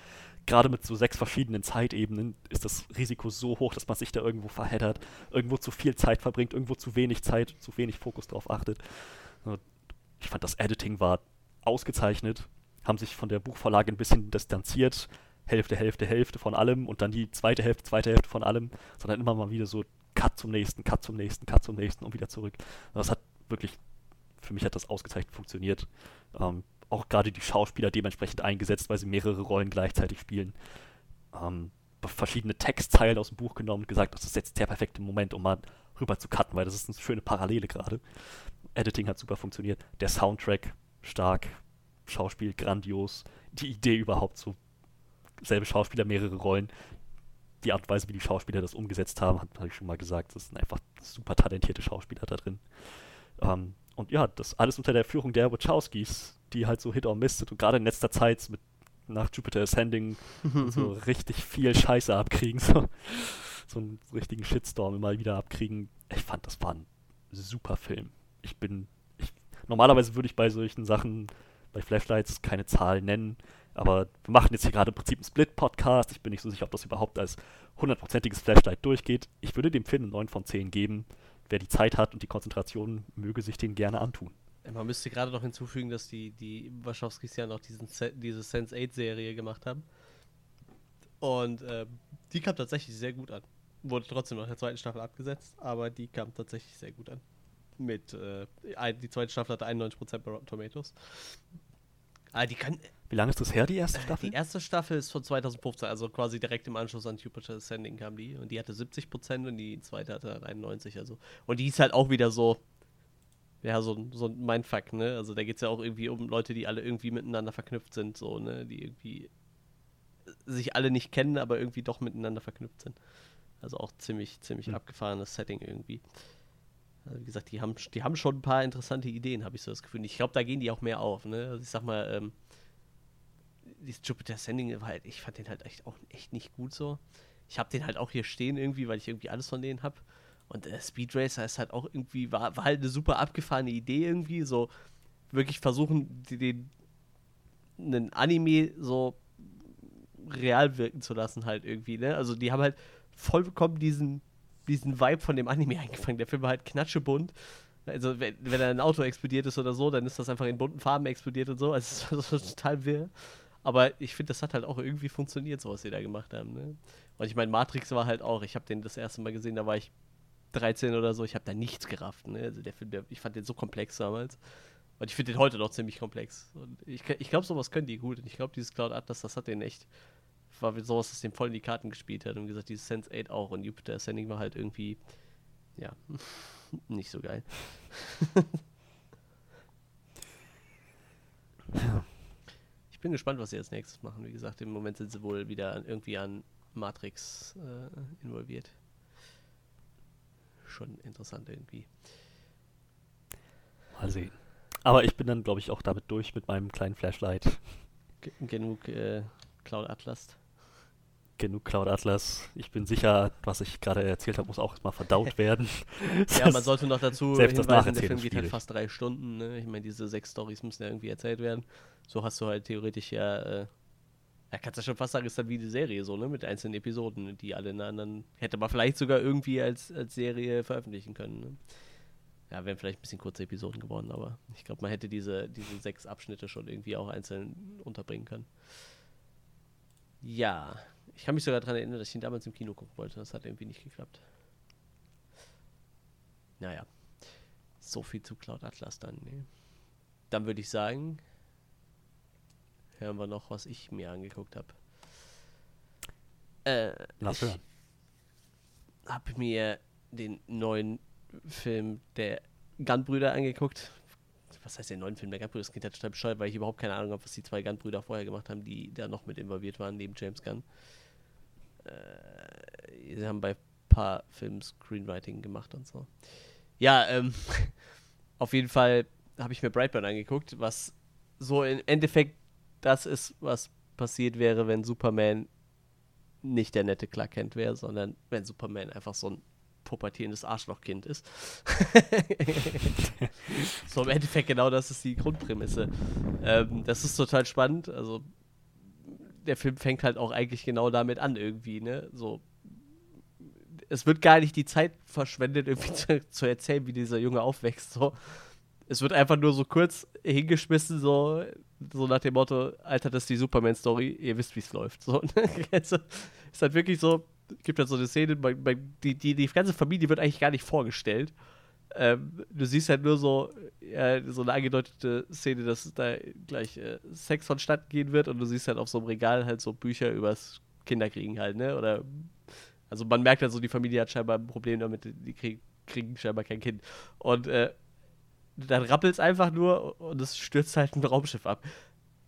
Speaker 2: Gerade mit so sechs verschiedenen Zeitebenen ist das Risiko so hoch, dass man sich da irgendwo verheddert, irgendwo zu viel Zeit verbringt, irgendwo zu wenig Zeit, zu wenig Fokus drauf achtet. Ich fand, das Editing war ausgezeichnet, haben sich von der Buchvorlage ein bisschen distanziert. Hälfte, Hälfte, Hälfte von allem und dann die zweite Hälfte, zweite Hälfte von allem, sondern immer mal wieder so Cut zum nächsten, Cut zum nächsten, Cut zum nächsten und wieder zurück. Das hat wirklich, für mich hat das ausgezeichnet funktioniert. Ähm, auch gerade die Schauspieler dementsprechend eingesetzt, weil sie mehrere Rollen gleichzeitig spielen. Ähm, verschiedene Textzeilen aus dem Buch genommen und gesagt, das ist jetzt der perfekte Moment, um mal rüber zu cutten, weil das ist eine schöne Parallele gerade. Editing hat super funktioniert. Der Soundtrack stark, Schauspiel grandios, die Idee überhaupt so, selbe Schauspieler, mehrere Rollen. Die Art und Weise, wie die Schauspieler das umgesetzt haben, habe ich schon mal gesagt, das sind einfach super talentierte Schauspieler da drin. Ähm, und ja, das alles unter der Führung der Wachowskis, die halt so Hit or Miss sind und gerade in letzter Zeit mit nach Jupiter Ascending so richtig viel Scheiße abkriegen, so, so einen richtigen Shitstorm immer wieder abkriegen. Ich fand, das war ein super Film. Ich bin, ich, normalerweise würde ich bei solchen Sachen, bei Flashlights keine Zahl nennen, aber wir machen jetzt hier gerade im Prinzip einen Split-Podcast. Ich bin nicht so sicher, ob das überhaupt als hundertprozentiges Flashlight durchgeht. Ich würde dem Film eine 9 von 10 geben. Wer die Zeit hat und die Konzentration, möge sich den gerne antun.
Speaker 1: Man müsste gerade noch hinzufügen, dass die, die Wachowskis ja noch diesen, Se- diese Sense8-Serie gemacht haben. Und äh, die kam tatsächlich sehr gut an. Wurde trotzdem nach der zweiten Staffel abgesetzt, aber die kam tatsächlich sehr gut an. Mit, äh, die zweite Staffel hatte 91% bei Rotten Tomatoes. Ah, die kann,
Speaker 2: Wie lange ist das her, die erste Staffel?
Speaker 1: die erste Staffel ist von 2015, also quasi direkt im Anschluss an Jupiter Ascending kam die. Und die hatte 70% und die zweite hatte dann 91. Also. Und die ist halt auch wieder so, ja, so, ein- so ein Mindfuck, ne? Also da geht es ja auch irgendwie um Leute, die alle irgendwie miteinander verknüpft sind, so, ne? Die irgendwie sich alle nicht kennen, aber irgendwie doch miteinander verknüpft sind. Also auch ziemlich, ziemlich
Speaker 2: Hm.
Speaker 1: abgefahrenes Setting irgendwie. Also wie gesagt, die haben, die haben schon ein paar interessante Ideen, habe ich so das Gefühl. Ich glaube, da gehen die auch mehr auf, ne? Also ich sag mal, ähm, dieses Jupiter Sending halt, ich fand den halt echt auch echt nicht gut so. Ich habe den halt auch hier stehen irgendwie, weil ich irgendwie alles von denen habe. Und äh, Speed Racer ist halt auch irgendwie, war, war halt eine super abgefahrene Idee irgendwie, so wirklich versuchen, den einen Anime so real wirken zu lassen halt irgendwie, ne? Also die haben halt vollkommen diesen diesen Vibe von dem Anime eingefangen. Der Film war halt knatschebunt. Also, wenn, wenn ein Auto explodiert ist oder so, dann ist das einfach in bunten Farben explodiert und so. Also, das war total wirr. Aber ich finde, das hat halt auch irgendwie funktioniert, so was sie da gemacht haben. Ne? Und ich meine, Matrix war halt auch, ich habe den das erste Mal gesehen, da war ich 13 oder so, ich habe da nichts gerafft. Ne? Also der Film, der, ich fand den so komplex damals. Und ich finde den heute noch ziemlich komplex. Und ich, ich glaube, sowas können die gut. Und ich glaube, dieses Cloud Atlas, das hat den echt, war sowas, das dem voll in die Karten gespielt hat. Und gesagt, dieses Sense 8 auch. Und Jupiter Ascending war halt irgendwie, ja, nicht so geil. Ich bin gespannt, was sie als nächstes machen. Wie gesagt, im Moment sind sie wohl wieder irgendwie an Matrix äh, involviert. Schon interessant irgendwie.
Speaker 2: Mal sehen. Aber ich bin dann, glaube ich, auch damit durch mit meinem kleinen Flashlight.
Speaker 1: G genug äh, Cloud Atlas.
Speaker 2: Genug Cloud Atlas. Ich bin sicher, was ich gerade erzählt habe, muss auch mal verdaut werden.
Speaker 1: ja, man sollte noch dazu
Speaker 2: selbst das
Speaker 1: hinweisen, der
Speaker 2: Nacherzählen
Speaker 1: Film geht halt fast drei Stunden. Ne? Ich meine, diese sechs Stories müssen ja irgendwie erzählt werden. So hast du halt theoretisch ja, äh, ja, kannst du schon fast sagen, ist dann wie die Serie so, ne? Mit einzelnen Episoden, die alle in einer anderen, hätte man vielleicht sogar irgendwie als, als Serie veröffentlichen können. Ne? Ja, wären vielleicht ein bisschen kurze Episoden geworden, aber ich glaube, man hätte diese, diese sechs Abschnitte schon irgendwie auch einzeln unterbringen können. Ja, ich kann mich sogar daran erinnern, dass ich ihn damals im Kino gucken wollte. Das hat irgendwie nicht geklappt. Naja, so viel zu Cloud Atlas dann. Ne? Dann würde ich sagen, hören wir noch, was ich mir angeguckt habe. Äh,
Speaker 2: Lass
Speaker 1: ich
Speaker 2: hören.
Speaker 1: habe mir den neuen Film der Gunn-Brüder angeguckt. Was heißt der neuen Film der Gunn-Brüder? Das klingt ja total bescheuert, weil ich überhaupt keine Ahnung habe, was die zwei Gunn-Brüder vorher gemacht haben, die da noch mit involviert waren, neben James Gunn. Äh, sie haben bei ein paar Filmen Screenwriting gemacht und so. Ja, ähm, auf jeden Fall habe ich mir Brightburn angeguckt, was so im Endeffekt das ist, was passiert wäre, wenn Superman nicht der nette Clark Kent wäre, sondern wenn Superman einfach so ein pubertierendes Arschlochkind ist. so im Endeffekt genau das ist die Grundprämisse. Ähm, das ist total spannend. Also der Film fängt halt auch eigentlich genau damit an irgendwie, ne? So es wird gar nicht die Zeit verschwendet, irgendwie zu, zu erzählen, wie dieser Junge aufwächst. So. Es wird einfach nur so kurz hingeschmissen, so, so nach dem Motto, Alter, das ist die Superman-Story, ihr wisst, wie es läuft. So, also, ist halt wirklich so, gibt halt so eine Szene, man, man, die, die, die ganze Familie wird eigentlich gar nicht vorgestellt. Ähm, du siehst halt nur so, ja, so eine angedeutete Szene, dass da gleich äh, Sex vonstatten gehen wird und du siehst halt auf so einem Regal halt so Bücher übers Kinderkriegen halt, ne? Oder also man merkt halt so, die Familie hat scheinbar ein Problem damit, die krieg, kriegen scheinbar kein Kind. Und äh, dann rappelt es einfach nur und es stürzt halt ein Raumschiff ab.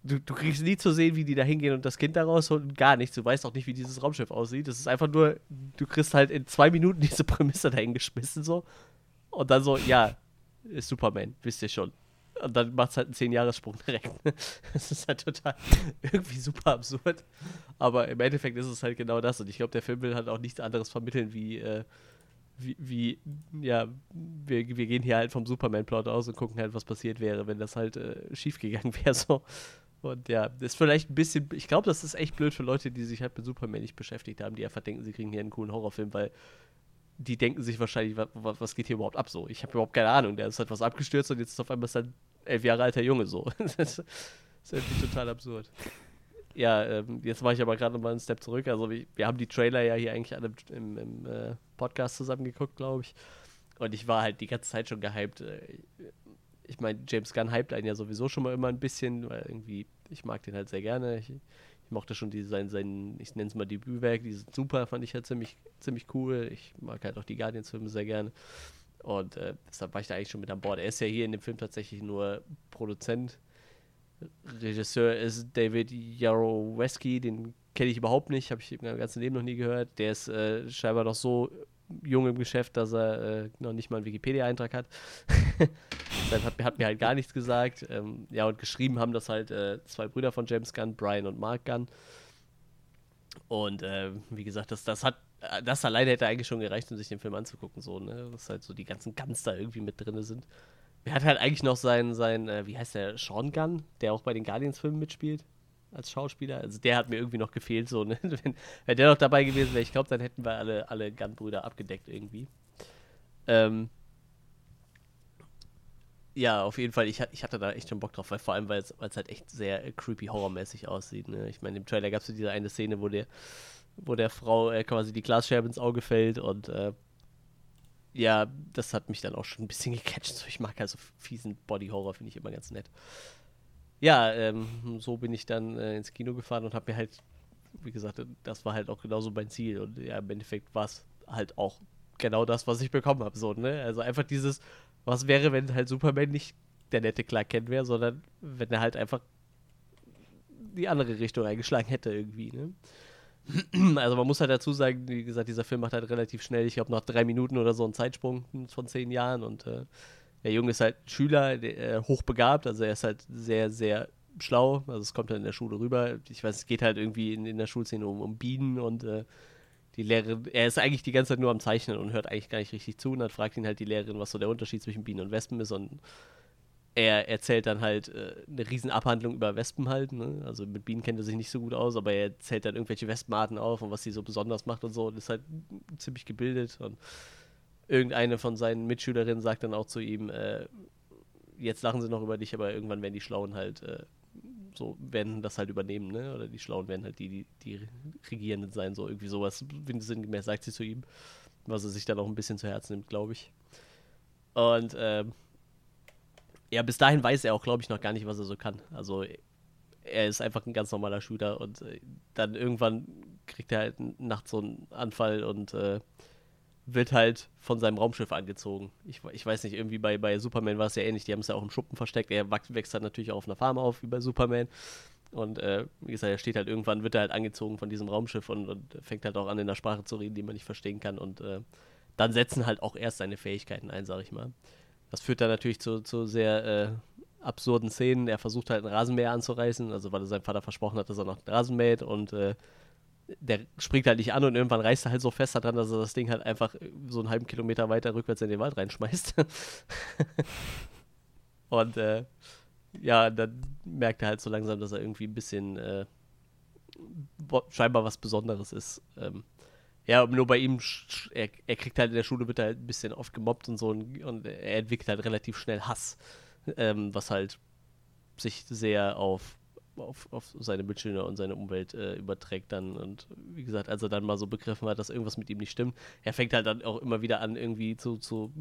Speaker 1: Du, du kriegst nie zu sehen, wie die da hingehen und das Kind da rausholen, gar nichts. Du weißt auch nicht, wie dieses Raumschiff aussieht. Das ist einfach nur, du kriegst halt in zwei Minuten diese Prämisse dahin geschmissen so. Und dann so, ja, ist Superman, wisst ihr schon. Und dann macht es halt einen 10-Jahres-Sprung direkt. Das ist halt total irgendwie super absurd. Aber im Endeffekt ist es halt genau das. Und ich glaube, der Film will halt auch nichts anderes vermitteln, wie, äh, wie, wie, ja, wir, wir gehen hier halt vom Superman-Plot aus und gucken halt, was passiert wäre, wenn das halt äh, schiefgegangen wäre. So. Und ja, das ist vielleicht ein bisschen, ich glaube, das ist echt blöd für Leute, die sich halt mit Superman nicht beschäftigt haben, die einfach denken, sie kriegen hier einen coolen Horrorfilm, weil die denken sich wahrscheinlich, was, was geht hier überhaupt ab so? Ich habe überhaupt keine Ahnung. Der ist halt was abgestürzt und jetzt ist auf einmal ist ein elf Jahre alter Junge so. das ist irgendwie total absurd. Ja, ähm, jetzt mache ich aber gerade nochmal einen Step zurück. Also wir, wir haben die Trailer ja hier eigentlich alle im, im äh, Podcast zusammengeguckt, glaube ich. Und ich war halt die ganze Zeit schon gehypt. Äh, Ich meine, James Gunn hypt einen ja sowieso schon mal immer ein bisschen, weil irgendwie, ich mag den halt sehr gerne. Ich, ich mochte schon die, sein, sein ich nenne es mal Debütwerk, die sind super, fand ich halt ziemlich, ziemlich cool. Ich mag halt auch die Guardians-Filme sehr gerne. Und äh, deshalb war ich da eigentlich schon mit an Bord. Er ist ja hier in dem Film tatsächlich nur Produzent. Regisseur ist David Jaroweski, den kenne ich überhaupt nicht, habe ich meinem ganzen Leben noch nie gehört. Der ist äh, scheinbar noch so jung im Geschäft, dass er äh, noch nicht mal einen Wikipedia-Eintrag hat. Deshalb hat, hat mir halt gar nichts gesagt. Ähm, ja, und geschrieben haben das halt äh, zwei Brüder von James Gunn, Brian und Mark Gunn. Und äh, wie gesagt, das, das hat, das alleine hätte eigentlich schon gereicht, um sich den Film anzugucken, so, ne? Dass halt so die ganzen Guns da irgendwie mit drin sind. Er hat halt eigentlich noch seinen, sein, äh, wie heißt der, Sean Gunn, der auch bei den Guardians-Filmen mitspielt. Als Schauspieler. Also der hat mir irgendwie noch gefehlt. So, ne? wenn, wenn der noch dabei gewesen wäre, ich glaube, dann hätten wir alle, alle Gunn-Brüder abgedeckt irgendwie. Ähm, ja, auf jeden Fall, ich, ich hatte da echt schon Bock drauf, weil vor allem, weil es halt echt sehr äh, creepy horrormäßig aussieht. Ne? Ich meine, im Trailer gab es so diese eine Szene, wo der, wo der Frau äh, quasi die Glasscherbe ins Auge fällt und äh, ja, das hat mich dann auch schon ein bisschen gecatcht. So, ich mag also fiesen Body-Horror, finde ich immer ganz nett. Ja, ähm, so bin ich dann äh, ins Kino gefahren und habe mir halt, wie gesagt, das war halt auch genauso mein Ziel. Und ja, im Endeffekt war es halt auch genau das, was ich bekommen habe. So, ne? Also einfach dieses, was wäre, wenn halt Superman nicht der nette Clark Kent wäre, sondern wenn er halt einfach die andere Richtung eingeschlagen hätte irgendwie, ne? Also man muss halt dazu sagen, wie gesagt, dieser Film macht halt relativ schnell, ich glaube nach drei Minuten oder so einen Zeitsprung von zehn Jahren und äh, der Junge ist halt Schüler, der, äh, hochbegabt, also er ist halt sehr, sehr schlau, also es kommt halt in der Schule rüber. Ich weiß, es geht halt irgendwie in, in der Schulszene um, um Bienen und äh, die Lehrerin, er ist eigentlich die ganze Zeit nur am Zeichnen und hört eigentlich gar nicht richtig zu und dann fragt ihn halt die Lehrerin, was so der Unterschied zwischen Bienen und Wespen ist und er erzählt dann halt äh, eine riesen Abhandlung über Wespen halt, ne? also mit Bienen kennt er sich nicht so gut aus, aber er zählt dann irgendwelche Wespenarten auf und was sie so besonders macht und so und ist halt ziemlich gebildet und irgendeine von seinen Mitschülerinnen sagt dann auch zu ihm, äh, jetzt lachen sie noch über dich, aber irgendwann werden die Schlauen halt äh, so werden das halt übernehmen, ne? Oder die Schlauen werden halt die, die, die Regierenden sein, so irgendwie sowas sinngemäß sagt sie zu ihm, was er sich dann auch ein bisschen zu Herzen nimmt, glaube ich. Und ähm, ja, bis dahin weiß er auch, glaube ich, noch gar nicht, was er so kann. Also er ist einfach ein ganz normaler Schüler und äh, dann irgendwann kriegt er halt nachts so einen Anfall und äh, wird halt von seinem Raumschiff angezogen. Ich, ich weiß nicht, irgendwie bei, bei Superman war es ja ähnlich, die haben es ja auch im Schuppen versteckt. Er wächst dann natürlich auch auf einer Farm auf, wie bei Superman. Und äh, wie gesagt, er steht halt irgendwann, wird er halt angezogen von diesem Raumschiff und, und fängt halt auch an, in einer Sprache zu reden, die man nicht verstehen kann. Und äh, dann setzen halt auch erst seine Fähigkeiten ein, sag ich mal. Das führt dann natürlich zu, zu sehr äh, absurden Szenen. Er versucht halt ein Rasenmäher anzureißen, also weil er seinem Vater versprochen hat, dass er noch einen Rasen mäht und äh, der springt halt nicht an und irgendwann reißt er halt so fest daran, dass er das Ding halt einfach so einen halben Kilometer weiter rückwärts in den Wald reinschmeißt. und äh, ja, dann merkt er halt so langsam, dass er irgendwie ein bisschen äh, scheinbar was Besonderes ist. Ähm, ja, nur bei ihm, er, er, kriegt halt in der Schule, wird halt ein bisschen oft gemobbt und so und, und er entwickelt halt relativ schnell Hass, ähm, was halt sich sehr auf auf, auf seine Mitschüler und seine Umwelt äh, überträgt dann. Und wie gesagt, als er dann mal so begriffen hat, dass irgendwas mit ihm nicht stimmt, er fängt halt dann auch immer wieder an, irgendwie zu, zu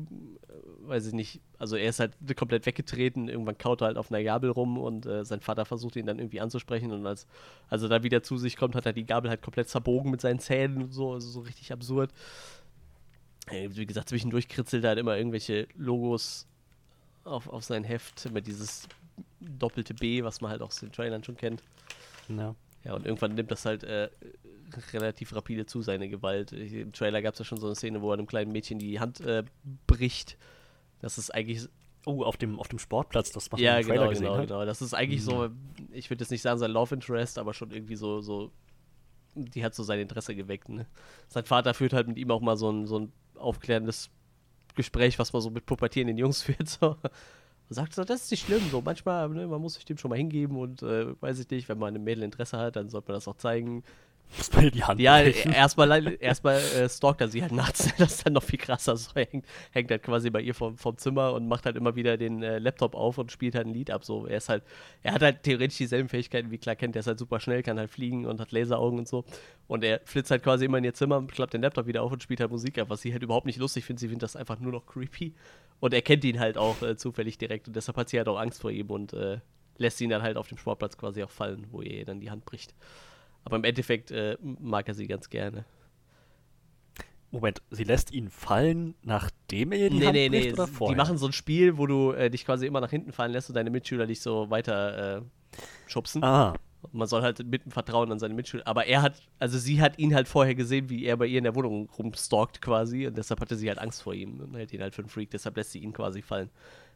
Speaker 1: äh, weiß ich nicht, also er ist halt komplett weggetreten, irgendwann kaut er halt auf einer Gabel rum und äh, sein Vater versucht ihn dann irgendwie anzusprechen und als, als er dann wieder zu sich kommt, hat er die Gabel halt komplett zerbogen mit seinen Zähnen und so, also so richtig absurd. Wie gesagt, zwischendurch kritzelt er halt immer irgendwelche Logos auf, auf sein Heft, immer dieses doppelte B, was man halt auch aus den Trailern schon kennt. Ja. Ja, und irgendwann nimmt das halt äh, relativ rapide zu, seine Gewalt. Im Trailer gab es ja schon so eine Szene, wo er einem kleinen Mädchen die Hand äh, bricht. Das ist eigentlich.
Speaker 2: Oh, auf dem, auf dem Sportplatz, das
Speaker 1: was ja, man im Trailer genau, gesehen genau, hat. genau. Das ist eigentlich mhm. so, ich würde jetzt nicht sagen sein Love Interest, aber schon irgendwie so, so die hat so sein Interesse geweckt. Ne? Sein Vater führt halt mit ihm auch mal so ein, so ein aufklärendes Gespräch, was man so mit pubertierenden Jungs führt. So sagt das ist nicht schlimm, so manchmal, ne, man muss sich dem schon mal hingeben und äh, weiß ich nicht, wenn man einem Mädel Interesse hat, dann sollte man das auch zeigen.
Speaker 2: Man die Hand
Speaker 1: Ja, erstmal erstmal äh, stalkt er sie halt nachts, das ist dann noch viel krasser. So, er hängt, hängt halt quasi bei ihr vom, vom Zimmer und macht halt immer wieder den äh, Laptop auf und spielt halt ein Lied ab. So, er ist halt, er hat halt theoretisch dieselben Fähigkeiten wie Clark Kent, der ist halt super schnell, kann halt fliegen und hat Laseraugen und so. Und er flitzt halt quasi immer in ihr Zimmer, klappt den Laptop wieder auf und spielt halt Musik ab, was sie halt überhaupt nicht lustig findet. Sie findet das einfach nur noch creepy. Und er kennt ihn halt auch äh, zufällig direkt und deshalb hat sie halt auch Angst vor ihm und äh, lässt ihn dann halt auf dem Sportplatz quasi auch fallen, wo er ihr dann die Hand bricht. Aber im Endeffekt äh, mag er sie ganz gerne.
Speaker 2: Moment, sie lässt ihn fallen, nachdem er ihr die nee, Hand nee, bricht nee. oder vorher?
Speaker 1: Die machen so ein Spiel, wo du äh, dich quasi immer nach hinten fallen lässt und deine Mitschüler dich so weiter äh, schubsen.
Speaker 2: Ah.
Speaker 1: Man soll halt mit dem Vertrauen an seine Mitschüler. Aber er hat, also sie hat ihn halt vorher gesehen, wie er bei ihr in der Wohnung rumstalkt quasi. Und deshalb hatte sie halt Angst vor ihm und hält ihn halt für einen Freak. Deshalb lässt sie ihn quasi fallen.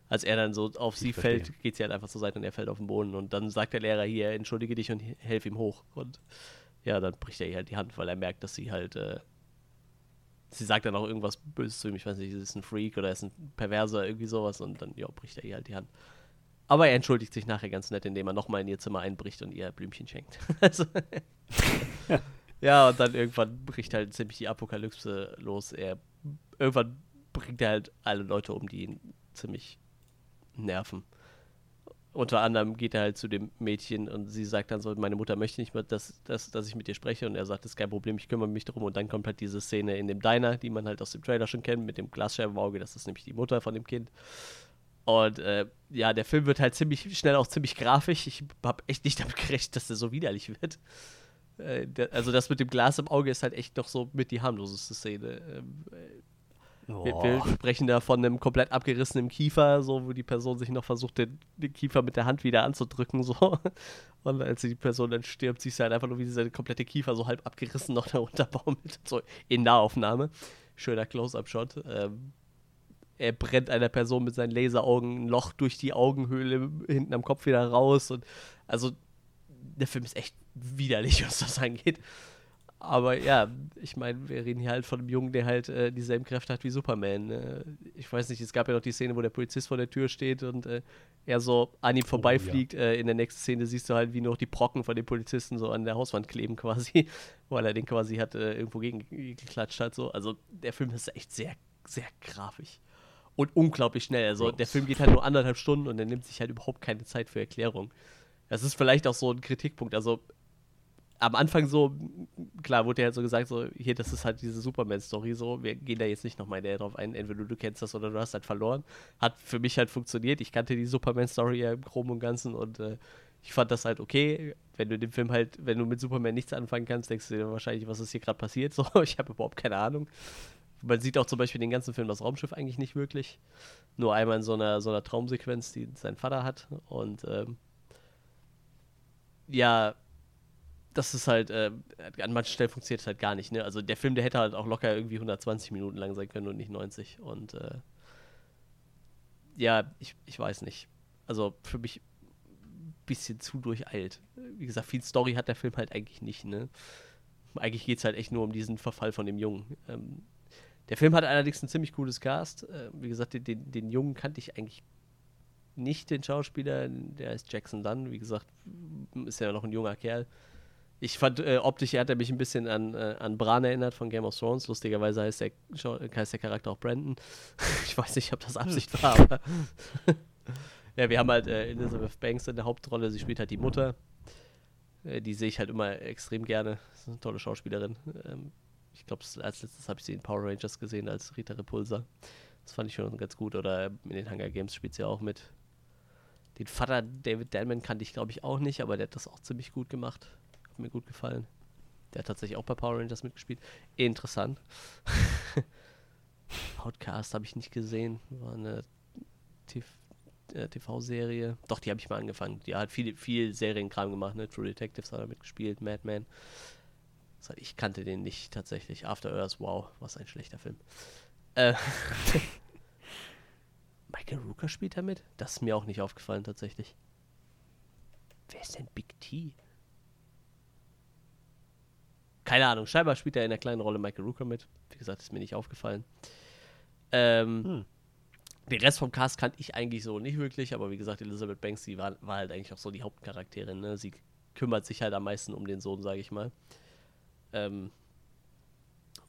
Speaker 1: Als er dann so auf sie fällt, geht sie halt einfach zur Seite und er fällt auf den Boden. Und dann sagt der Lehrer hier, entschuldige dich und helf ihm hoch. Und ja, dann bricht er ihr halt die Hand, weil er merkt, dass sie halt. Äh, sie sagt dann auch irgendwas Böses zu ihm. Ich weiß nicht, ist ein Freak oder ist ein Perverser, irgendwie sowas. Und dann, ja, bricht er ihr halt die Hand. Aber er entschuldigt sich nachher ganz nett, indem er nochmal in ihr Zimmer einbricht und ihr Blümchen schenkt. also, ja, und dann irgendwann bricht halt ziemlich die Apokalypse los. Er irgendwann bringt er halt alle Leute um, die ihn ziemlich nerven. Unter anderem geht er halt zu dem Mädchen und sie sagt dann so, meine Mutter möchte nicht mehr, dass, dass, dass ich mit dir spreche. Und er sagt, das ist kein Problem, ich kümmere mich darum. Und dann kommt halt diese Szene in dem Diner, die man halt aus dem Trailer schon kennt, mit dem Glasscheiben im Auge. Das ist nämlich die Mutter von dem Kind. Und äh, ja, der Film wird halt ziemlich schnell auch ziemlich grafisch. Ich habe echt nicht damit gerechnet, dass der so widerlich wird. Äh, der, also das mit dem Glas im Auge ist halt echt noch so mit die harmloseste Szene. Ähm, wir, wir, sprechen da von einem komplett abgerissenen Kiefer, so wo die Person sich noch versucht, den, den, Kiefer mit der Hand wieder anzudrücken, so. Und als die Person dann stirbt, siehst du halt einfach nur, wie dieser komplette Kiefer so halb abgerissen noch darunter baumelt. So in Nahaufnahme. Schöner Close-Up-Shot. Ähm, er brennt einer Person mit seinen Laseraugen ein Loch durch die Augenhöhle hinten am Kopf wieder raus. Und also der Film ist echt widerlich, was das angeht. Aber ja, ich meine, wir reden hier halt von einem Jungen, der halt äh, dieselben Kräfte hat wie Superman. Äh, ich weiß nicht, es gab ja noch die Szene, wo der Polizist vor der Tür steht und äh, er so an ihm vorbeifliegt. Oh, ja. Äh, in der nächsten Szene siehst du halt, wie noch die Brocken von den Polizisten so an der Hauswand kleben quasi, weil er den quasi hat äh, irgendwo gegen geklatscht hat. So. Also der Film ist echt sehr, sehr grafisch. Und unglaublich schnell. Also der Film geht halt nur anderthalb Stunden und er nimmt sich halt überhaupt keine Zeit für Erklärung. Das ist vielleicht auch so ein Kritikpunkt. Also am Anfang so, klar, wurde ja halt so gesagt, so, hier, das ist halt diese Superman-Story, so, wir gehen da jetzt nicht nochmal näher drauf ein, entweder du kennst das oder du hast halt verloren. Hat für mich halt funktioniert. Ich kannte die Superman-Story ja im Groben und Ganzen und äh, ich fand das halt okay. Wenn du den Film halt, wenn du mit Superman nichts anfangen kannst, denkst du dir wahrscheinlich, was ist hier gerade passiert. So, ich habe überhaupt keine Ahnung. Man sieht auch zum Beispiel den ganzen Film das Raumschiff eigentlich nicht wirklich. Nur einmal in so einer, so einer Traumsequenz, die sein Vater hat. Und ähm, ja, das ist halt, äh, an manchen Stellen funktioniert es halt gar nicht, ne? Also der Film, der hätte halt auch locker irgendwie 120 Minuten lang sein können und nicht 90. Und äh, ja, ich, ich weiß nicht. Also für mich ein bisschen zu durcheilt. Wie gesagt, viel Story hat der Film halt eigentlich nicht, ne? Eigentlich geht es halt echt nur um diesen Verfall von dem Jungen. Ähm, der Film hat allerdings ein ziemlich cooles Cast. Äh, wie gesagt, den, den, den Jungen kannte ich eigentlich nicht, den Schauspieler. Der heißt Jackson Dunn. Wie gesagt, ist ja noch ein junger Kerl. Ich fand, äh, optisch hat er mich ein bisschen an, äh, an Bran erinnert von Game of Thrones. Lustigerweise heißt der, heißt der Charakter auch Brandon. ich weiß nicht, ob das Absicht war, aber. ja, wir haben halt äh, Elizabeth Banks in der Hauptrolle. Sie spielt halt die Mutter. Äh, die sehe ich halt immer extrem gerne. Das ist eine tolle Schauspielerin. Ähm, ich glaube, als letztes habe ich sie in Power Rangers gesehen als Rita Repulsa. Das fand ich schon ganz gut. Oder in den Hunger Games spielt sie auch mit. Den Vater David Dalman kannte ich, glaube ich, auch nicht, aber der hat das auch ziemlich gut gemacht mir gut gefallen. Der hat tatsächlich auch bei Power Rangers mitgespielt. Interessant. Podcast habe ich nicht gesehen. War eine TV-Serie. Äh, Doch, die habe ich mal angefangen. Die hat viel, viel Serienkram gemacht. Ne? True Detectives hat er mitgespielt, Madman. Ich kannte den nicht tatsächlich. After Earth, wow, was ein schlechter Film. Äh, Michael Rooker spielt da mit? Das ist mir auch nicht aufgefallen tatsächlich. Wer ist denn Big T? Keine Ahnung, scheinbar spielt er in der kleinen Rolle Michael Rooker mit. Wie gesagt, ist mir nicht aufgefallen. Ähm, hm. Den Rest vom Cast kannte ich eigentlich so nicht wirklich, aber wie gesagt, Elizabeth Banks, die war, war halt eigentlich auch so die Hauptcharakterin. Ne? Sie kümmert sich halt am meisten um den Sohn, sage ich mal. Ähm,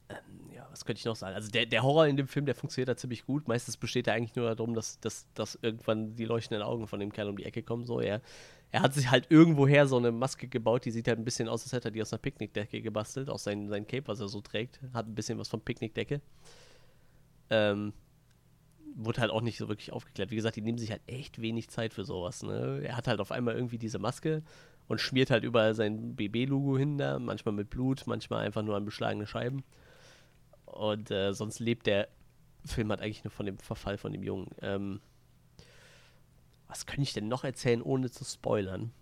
Speaker 1: ähm, ja, was könnte ich noch sagen? Also der, der Horror in dem Film, der funktioniert da ziemlich gut. Meistens besteht er eigentlich nur darum, dass, dass, dass irgendwann die leuchtenden Augen von dem Kerl um die Ecke kommen. So, er er hat sich halt irgendwoher so eine Maske gebaut, die sieht halt ein bisschen aus, als hätte er die aus einer Picknickdecke gebastelt, aus seinem sein Cape, was er so trägt. Hat ein bisschen was von Picknickdecke. Ähm, wurde halt auch nicht so wirklich aufgeklärt. Wie gesagt, die nehmen sich halt echt wenig Zeit für sowas. Ne? Er hat halt auf einmal irgendwie diese Maske und schmiert halt überall sein BB-Logo hin da, manchmal mit Blut, manchmal einfach nur an beschlagene Scheiben. Und äh, sonst lebt der Film halt eigentlich nur von dem Verfall von dem Jungen. Ähm, was könnte ich denn noch erzählen, ohne zu spoilern?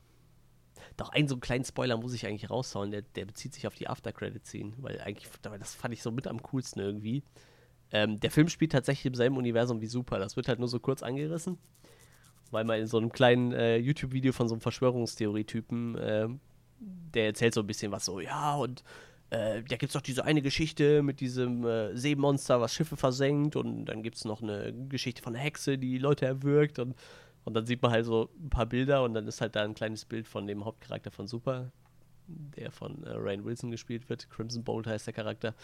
Speaker 1: Doch einen so einen kleinen Spoiler muss ich eigentlich raushauen, der, der bezieht sich auf die After-Credit-Scene, weil eigentlich, das fand ich so mit am coolsten irgendwie. Ähm, der Film spielt tatsächlich im selben Universum wie Super, das wird halt nur so kurz angerissen, weil man in so einem kleinen äh, YouTube-Video von so einem Verschwörungstheorie-Typen, äh, der erzählt so ein bisschen was so, ja, und äh, da gibt es doch diese eine Geschichte mit diesem äh, Seemonster, was Schiffe versenkt und dann gibt es noch eine Geschichte von einer Hexe, die Leute erwürgt und Und dann sieht man halt so ein paar Bilder und dann ist halt da ein kleines Bild von dem Hauptcharakter von Super, der von äh, Ryan Wilson gespielt wird. Crimson Bolt heißt der Charakter.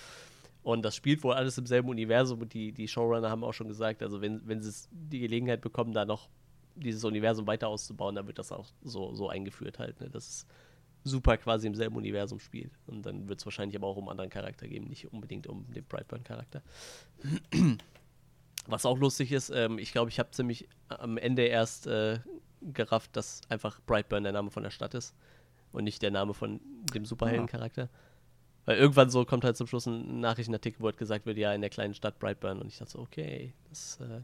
Speaker 1: Und das spielt wohl alles im selben Universum und die, die Showrunner haben auch schon gesagt, also wenn, wenn sie die Gelegenheit bekommen, da noch dieses Universum weiter auszubauen, dann wird das auch so, so eingeführt halt, ne? dass es super quasi im selben Universum spielt. Und dann wird es wahrscheinlich aber auch um einen anderen Charakter geben, nicht unbedingt um den Brightburn-Charakter. Was auch lustig ist, ähm, ich glaube, ich habe ziemlich am Ende erst äh, gerafft, dass einfach Brightburn der Name von der Stadt ist und nicht der Name von dem Superheldencharakter. Weil irgendwann so kommt halt zum Schluss ein Nachrichtenartikel, wo halt gesagt wird, ja, in der kleinen Stadt Brightburn. Und ich dachte so, okay, das äh,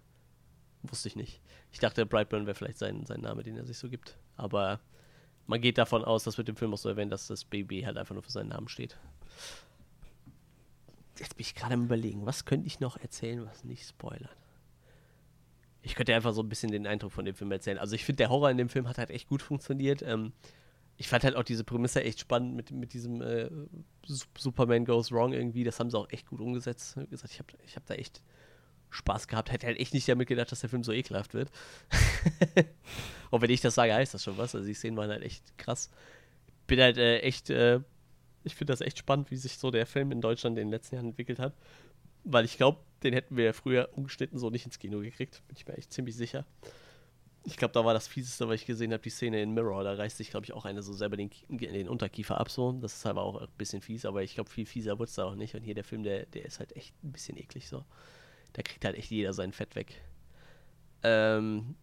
Speaker 1: wusste ich nicht. Ich dachte, Brightburn wäre vielleicht sein, sein Name, den er sich so gibt. Aber man geht davon aus, dass wird im Film auch so erwähnt, dass das Baby halt einfach nur für seinen Namen steht. Jetzt bin ich gerade am überlegen, was könnte ich noch erzählen, was nicht spoilert. Ich könnte einfach so ein bisschen den Eindruck von dem Film erzählen. Also ich finde, der Horror in dem Film hat halt echt gut funktioniert. Ähm, ich fand halt auch diese Prämisse echt spannend mit, mit diesem äh, Superman Goes Wrong irgendwie. Das haben sie auch echt gut umgesetzt. Wie gesagt, ich habe ich hab da echt Spaß gehabt. Hätte halt echt nicht damit gedacht, dass der Film so ekelhaft wird. Und wenn ich das sage, heißt das schon was. Also die Szenen waren halt echt krass. Bin halt äh, echt, äh, ich finde das echt spannend, wie sich so der Film in Deutschland in den letzten Jahren entwickelt hat. Weil ich glaube, den hätten wir früher umgeschnitten so nicht ins Kino gekriegt. Bin ich mir echt ziemlich sicher. Ich glaube, da war das Fieseste, was ich gesehen habe, die Szene in Mirror. Da reißt sich, glaube ich, auch eine so selber den, den Unterkiefer ab. So. Das ist aber auch ein bisschen fies, aber ich glaube, viel fieser wird es da auch nicht. Und hier der Film, der, der ist halt echt ein bisschen eklig so. Da kriegt halt echt jeder sein Fett weg. Ähm,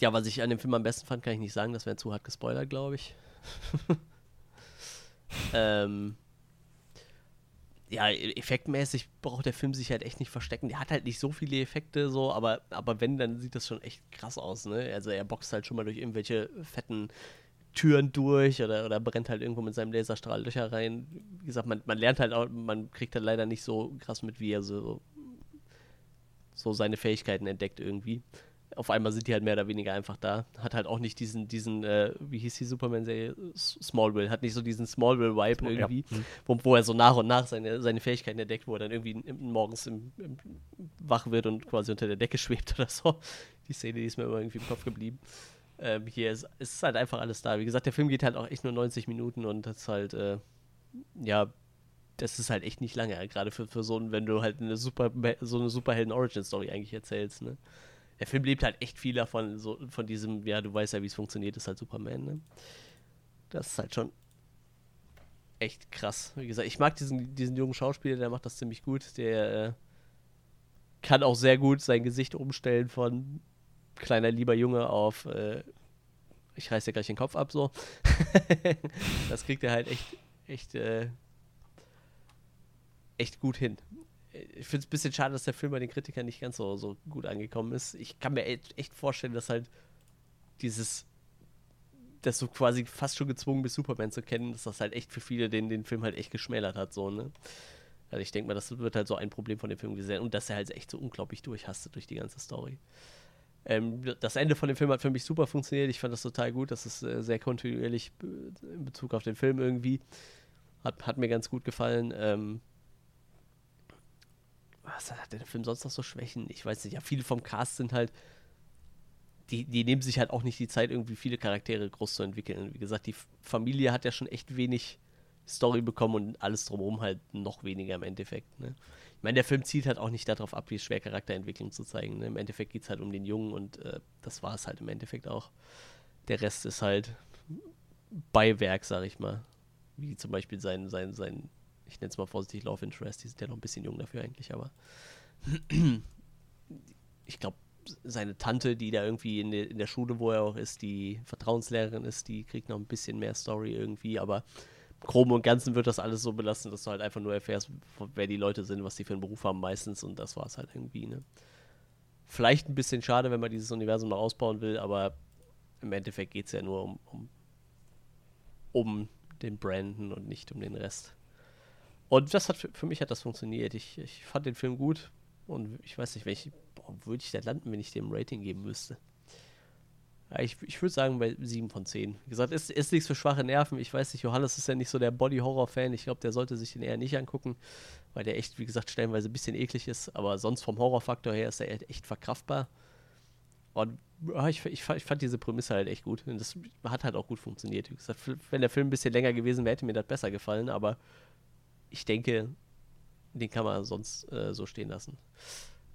Speaker 1: ja, was ich an dem Film am besten fand, kann ich nicht sagen. Das wäre zu hart gespoilert, glaube ich. ähm, ja, effektmäßig braucht der Film sich halt echt nicht verstecken. Der hat halt nicht so viele Effekte, so, aber, aber wenn, dann sieht das schon echt krass aus, ne? Also er boxt halt schon mal durch irgendwelche fetten Türen durch oder, oder brennt halt irgendwo mit seinem Laserstrahl Löcher rein. Wie gesagt, man, man lernt halt auch, man kriegt halt leider nicht so krass mit, wie er so, so seine Fähigkeiten entdeckt irgendwie auf einmal sind die halt mehr oder weniger einfach da. Hat halt auch nicht diesen, diesen, äh, wie hieß die Superman-Serie? Smallville. Hat nicht so diesen Smallville-Vibe
Speaker 2: Small,
Speaker 1: irgendwie,
Speaker 2: ja. Mhm.
Speaker 1: wo, wo er so nach und nach seine, seine Fähigkeiten entdeckt, wo er dann irgendwie morgens im, im, wach wird und quasi unter der Decke schwebt oder so. Die Szene, die ist mir immer irgendwie im Kopf geblieben. Ähm, hier ist, ist halt einfach alles da. Wie gesagt, der Film geht halt auch echt nur 90 Minuten und das ist halt, äh, ja, das ist halt echt nicht lange, gerade für, für so ein, wenn du halt eine super, so eine Superhelden-Origin-Story eigentlich erzählst, ne? der Film lebt halt echt viel davon, so von diesem, ja, du weißt ja, wie es funktioniert, ist halt Superman, ne? Das ist halt schon echt krass. Wie gesagt, ich mag diesen, diesen jungen Schauspieler, der macht das ziemlich gut. Der äh, kann auch sehr gut sein Gesicht umstellen von kleiner lieber Junge auf äh, ich reiß dir gleich den Kopf ab, so. das kriegt er halt echt, echt, äh, echt gut hin ich finde es ein bisschen schade, dass der Film bei den Kritikern nicht ganz so, so gut angekommen ist. Ich kann mir echt vorstellen, dass halt dieses, dass du quasi fast schon gezwungen bist, Superman zu kennen, dass das halt echt für viele den, den Film halt echt geschmälert hat, so, ne? Also ich denke mal, das wird halt so ein Problem von dem Film gesehen und dass er halt echt so unglaublich durchhastet durch die ganze Story. Ähm, das Ende von dem Film hat für mich super funktioniert. Ich fand das total gut. Das ist äh, sehr kontinuierlich in Bezug auf den Film irgendwie. Hat, hat mir ganz gut gefallen. Ähm, was hat der Film sonst noch so Schwächen? Ich weiß nicht. Ja, viele vom Cast sind halt. Die, die nehmen sich halt auch nicht die Zeit, irgendwie viele Charaktere groß zu entwickeln. Wie gesagt, die Familie hat ja schon echt wenig Story bekommen und alles drumherum halt noch weniger im Endeffekt. Ne? Ich meine, der Film zielt halt auch nicht darauf ab, wie schwer Charakterentwicklung zu zeigen. Ne? Im Endeffekt geht es halt um den Jungen und äh, das war es halt im Endeffekt auch. Der Rest ist halt Beiwerk, sag ich mal. Wie zum Beispiel sein, sein, sein ich nenne es mal vorsichtig Love Interest, die sind ja noch ein bisschen jung dafür eigentlich, aber ich glaube, seine Tante, die da irgendwie in, de, in, der Schule, wo er auch ist, die Vertrauenslehrerin ist, die kriegt noch ein bisschen mehr Story irgendwie, aber im Groben und Ganzen wird das alles so belassen, dass du halt einfach nur erfährst, wer die Leute sind, was die für einen Beruf haben meistens und das war es halt irgendwie, ne? Vielleicht ein bisschen schade, wenn man dieses Universum noch ausbauen will, aber im Endeffekt geht es ja nur um, um, um den Brandon und nicht um den Rest. Und das hat für, für mich hat das funktioniert. Ich, ich fand den Film gut und ich weiß nicht, welche, würde ich da landen, wenn ich dem Rating geben müsste. Ja, ich, ich würde sagen bei 7 von 10. Wie gesagt, ist, ist nichts für schwache Nerven. Ich weiß nicht, Johannes ist ja nicht so der Body-Horror-Fan. Ich glaube, der sollte sich den eher nicht angucken, weil der echt, wie gesagt, stellenweise ein bisschen eklig ist. Aber sonst vom Horrorfaktor her ist er echt verkraftbar. Und ja, ich, ich, fand, ich fand diese Prämisse halt echt gut. Und das hat halt auch gut funktioniert. Wie gesagt, wenn der Film ein bisschen länger gewesen wäre, hätte mir das besser gefallen, aber ich denke, den kann man sonst äh, so stehen lassen.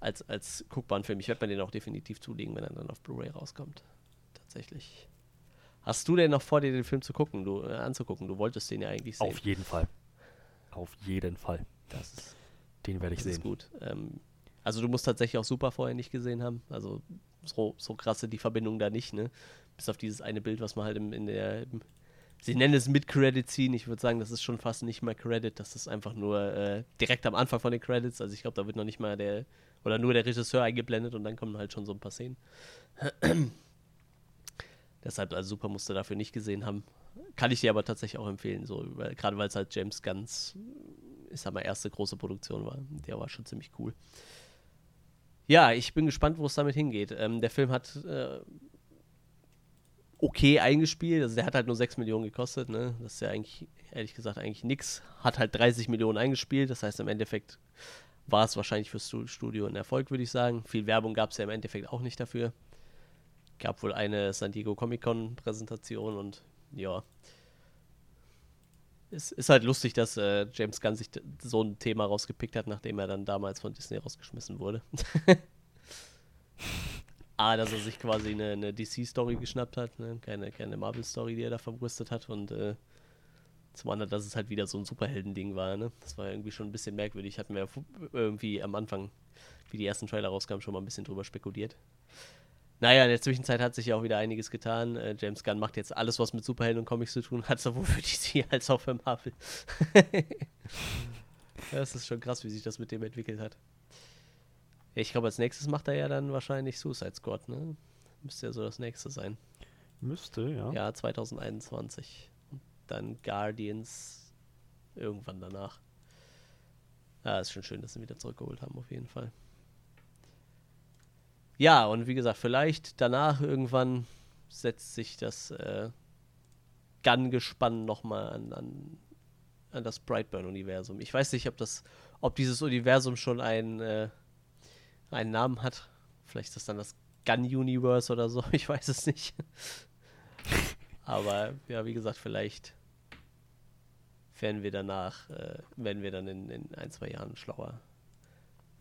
Speaker 1: Als, als guckbaren Film. Ich werde mir den auch definitiv zulegen, wenn er dann auf Blu-ray rauskommt. Tatsächlich. Hast du denn noch vor dir, den Film zu gucken, du, äh, anzugucken? Du wolltest den ja eigentlich sehen.
Speaker 2: Auf jeden Fall. Auf jeden Fall.
Speaker 1: Das ist,
Speaker 2: Den werde ich
Speaker 1: das ist
Speaker 2: sehen.
Speaker 1: gut. Ähm, also du musst tatsächlich auch Super vorher nicht gesehen haben. Also so, so krasse die Verbindung da nicht, ne? Bis auf dieses eine Bild, was man halt im, in der. Im, sie nennen es mit Credit Scene. Ich würde sagen, das ist schon fast nicht mal Credit. Das ist einfach nur äh, direkt am Anfang von den Credits. Also ich glaube, da wird noch nicht mal der. Oder nur der Regisseur eingeblendet und dann kommen halt schon so ein paar Szenen. Deshalb, also Super musste dafür nicht gesehen haben. Kann ich dir aber tatsächlich auch empfehlen, so, weil, gerade weil es halt James Gunn's, ich sag mal, erste große Produktion war. Der war schon ziemlich cool. Ja, ich bin gespannt, wo es damit hingeht. Ähm, der Film hat äh, okay eingespielt, also der hat halt nur 6 Millionen gekostet, ne? Das ist ja eigentlich, ehrlich gesagt, eigentlich nix. Hat halt 30 Millionen eingespielt, das heißt im Endeffekt war es wahrscheinlich fürs Stu- Studio ein Erfolg, würde ich sagen. Viel Werbung gab es ja im Endeffekt auch nicht dafür. Gab wohl eine San Diego Comic Con Präsentation und ja. Es ist halt lustig, dass äh, James Gunn sich so ein Thema rausgepickt hat, nachdem er dann damals von Disney rausgeschmissen wurde. A, dass er sich quasi eine, eine DC-Story geschnappt hat, ne? keine, keine Marvel-Story, die er da verbrüstet hat. Und äh, zum anderen, dass es halt wieder so ein Superhelden-Ding war. Ne? Das war irgendwie schon ein bisschen merkwürdig. Hatten wir irgendwie am Anfang, wie die ersten Trailer rauskamen, schon mal ein bisschen drüber spekuliert. Naja, in der Zwischenzeit hat sich ja auch wieder einiges getan. Äh, James Gunn macht jetzt alles, was mit Superhelden und Comics zu tun hat, sowohl für DC als auch für Marvel. ja, es ist schon krass, wie sich das mit dem entwickelt hat. Ich glaube, als nächstes macht er ja dann wahrscheinlich Suicide Squad, ne? Müsste ja so das nächste sein.
Speaker 2: Müsste, ja.
Speaker 1: Ja, 2021. Und dann Guardians irgendwann danach. Ja, ist schon schön, dass sie wieder zurückgeholt haben, auf jeden Fall. Ja, und wie gesagt, vielleicht danach irgendwann setzt sich das äh, Gun-Gespann nochmal an, an, an das Brightburn-Universum. Ich weiß nicht, ob das, ob dieses Universum schon ein, äh, einen Namen hat. Vielleicht ist das dann das Gun-Universe oder so, ich weiß es nicht. Aber ja, wie gesagt, vielleicht werden wir danach, äh, werden wir dann in, in ein, zwei Jahren schlauer.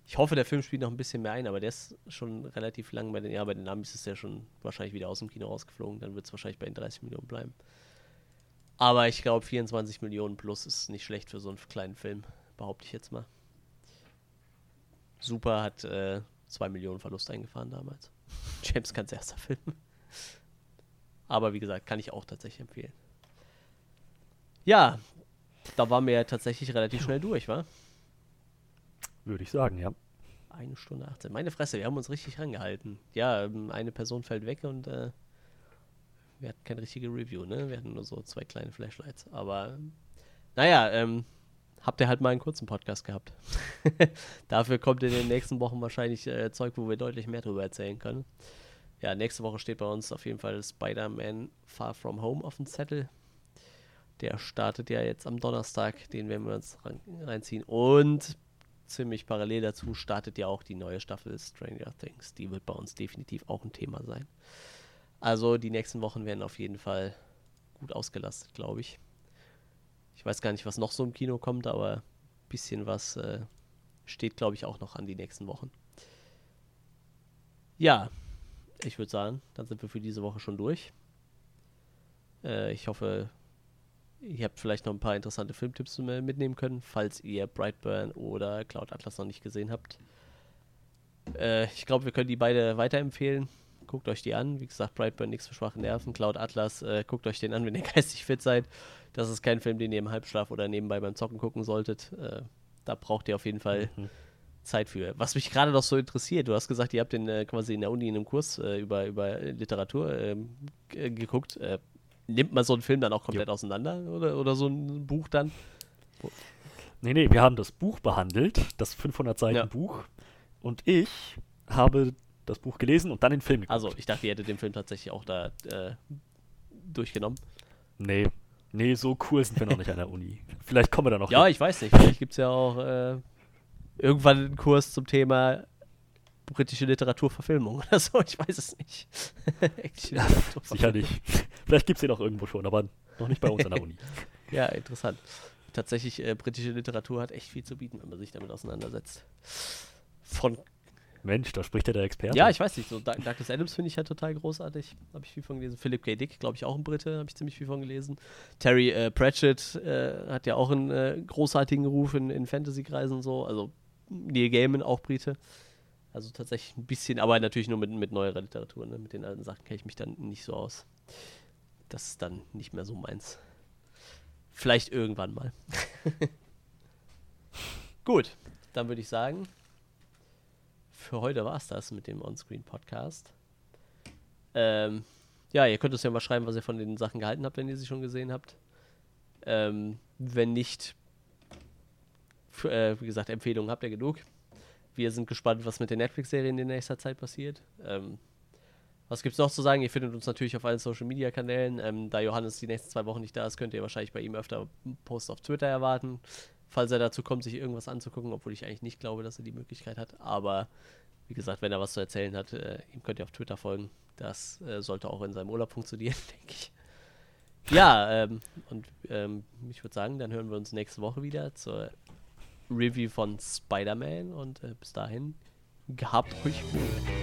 Speaker 1: Ich hoffe, der Film spielt noch ein bisschen mehr ein, aber der ist schon relativ lang bei den, ja, bei den Amis ist der schon wahrscheinlich wieder aus dem Kino rausgeflogen, dann wird es wahrscheinlich bei den 30 Millionen bleiben. Aber ich glaube, 24 Millionen plus ist nicht schlecht für so einen kleinen Film, behaupte ich jetzt mal. Super hat äh, 2 Millionen Verlust eingefahren damals. James Gunns erster Film. Aber wie gesagt, kann ich auch tatsächlich empfehlen. Ja, da waren wir ja tatsächlich relativ schnell durch, wa?
Speaker 2: Würde ich sagen, ja.
Speaker 1: Eine Stunde 18. Meine Fresse, wir haben uns richtig rangehalten. Ja, ähm, eine Person fällt weg und äh, wir hatten keine richtige Review, ne? Wir hatten nur so zwei kleine Flashlights. Aber naja, ähm, habt ihr halt mal einen kurzen Podcast gehabt. Dafür kommt in den nächsten Wochen wahrscheinlich äh, Zeug, wo wir deutlich mehr drüber erzählen können. Ja, nächste Woche steht bei uns auf jeden Fall Spider-Man Far From Home auf dem Zettel. Der startet ja jetzt am Donnerstag, den werden wir uns rein, reinziehen. Und ziemlich parallel dazu startet ja auch die neue Staffel Stranger Things. Die wird bei uns definitiv auch ein Thema sein. Also die nächsten Wochen werden auf jeden Fall gut ausgelastet, glaube ich. Ich weiß gar nicht, was noch so im Kino kommt, aber ein bisschen was äh, steht, glaube ich, auch noch an die nächsten Wochen. Ja, ich würde sagen, dann sind wir für diese Woche schon durch. Äh, ich hoffe, ihr habt vielleicht noch ein paar interessante Filmtipps mitnehmen können, falls ihr Brightburn oder Cloud Atlas noch nicht gesehen habt. Äh, ich glaube, wir können die beide weiterempfehlen. Guckt euch die an. Wie gesagt, Brightburn nichts für schwache Nerven. Cloud Atlas, äh, guckt euch den an, wenn ihr geistig fit seid. Das ist kein Film, den ihr im Halbschlaf oder nebenbei beim Zocken gucken solltet. Äh, da braucht ihr auf jeden Fall
Speaker 2: Mhm.
Speaker 1: Zeit für. Was mich gerade noch so interessiert, du hast gesagt, ihr habt den äh, quasi in der Uni in einem Kurs äh, über, über Literatur ähm, g- geguckt. Äh, nimmt man so einen Film dann auch komplett auseinander oder, oder so ein Buch dann?
Speaker 2: Nee, nee, wir haben das Buch behandelt, das 500 Seiten
Speaker 1: Ja.
Speaker 2: Buch. Und ich habe das Buch gelesen und dann den Film geguckt.
Speaker 1: Also, ich dachte, ihr hättet den Film tatsächlich auch da äh, durchgenommen.
Speaker 2: Nee, nee, so cool sind wir noch nicht an der Uni. Vielleicht kommen wir da noch
Speaker 1: Ja,
Speaker 2: hin.
Speaker 1: ich weiß nicht. Vielleicht gibt es ja auch äh, irgendwann einen Kurs zum Thema britische Literaturverfilmung oder so, ich weiß es nicht. Englische
Speaker 2: Sicher nicht. Vielleicht gibt es den auch irgendwo schon, aber noch nicht bei uns an der Uni.
Speaker 1: Ja, interessant. Tatsächlich, äh, britische Literatur hat echt viel zu bieten, wenn man sich damit auseinandersetzt. Von
Speaker 2: Mensch, da spricht ja der Experte.
Speaker 1: Ja, ich weiß nicht. So Doug- Douglas Adams finde ich halt total großartig. Habe ich viel von gelesen. Philip K. Dick, glaube ich, auch ein Brite, habe ich ziemlich viel von gelesen. Terry äh, Pratchett äh, hat ja auch einen äh, großartigen Ruf in, in Fantasy-Kreisen so. Also Neil Gaiman auch Brite. Also tatsächlich ein bisschen, aber natürlich nur mit, mit neuerer Literatur. Ne? Mit den alten Sachen kenne ich mich dann nicht so aus. Das ist dann nicht mehr so meins. Vielleicht irgendwann mal. Gut, dann würde ich sagen, für heute war es das mit dem Onscreen-Podcast. Ähm, ja, ihr könnt uns ja mal schreiben, was ihr von den Sachen gehalten habt, wenn ihr sie schon gesehen habt. Ähm, wenn nicht, f- äh, wie gesagt, Empfehlungen habt ihr genug. Wir sind gespannt, was mit den Netflix-Serien in nächster Zeit passiert. Ähm, was gibt's noch zu sagen? Ihr findet uns natürlich auf allen Social-Media-Kanälen. Ähm, da Johannes die nächsten zwei Wochen nicht da ist, könnt ihr wahrscheinlich bei ihm öfter Posts auf Twitter erwarten. Falls er dazu kommt, sich irgendwas anzugucken, obwohl ich eigentlich nicht glaube, dass er die Möglichkeit hat. Aber wie gesagt, wenn er was zu erzählen hat, äh, ihm könnt ihr auf Twitter folgen. Das äh, sollte auch in seinem Urlaub funktionieren, denke ich. Ja, ähm, und ähm, ich würde sagen, dann hören wir uns nächste Woche wieder zur Review von Spider-Man und äh, bis dahin, gehabt euch wohl.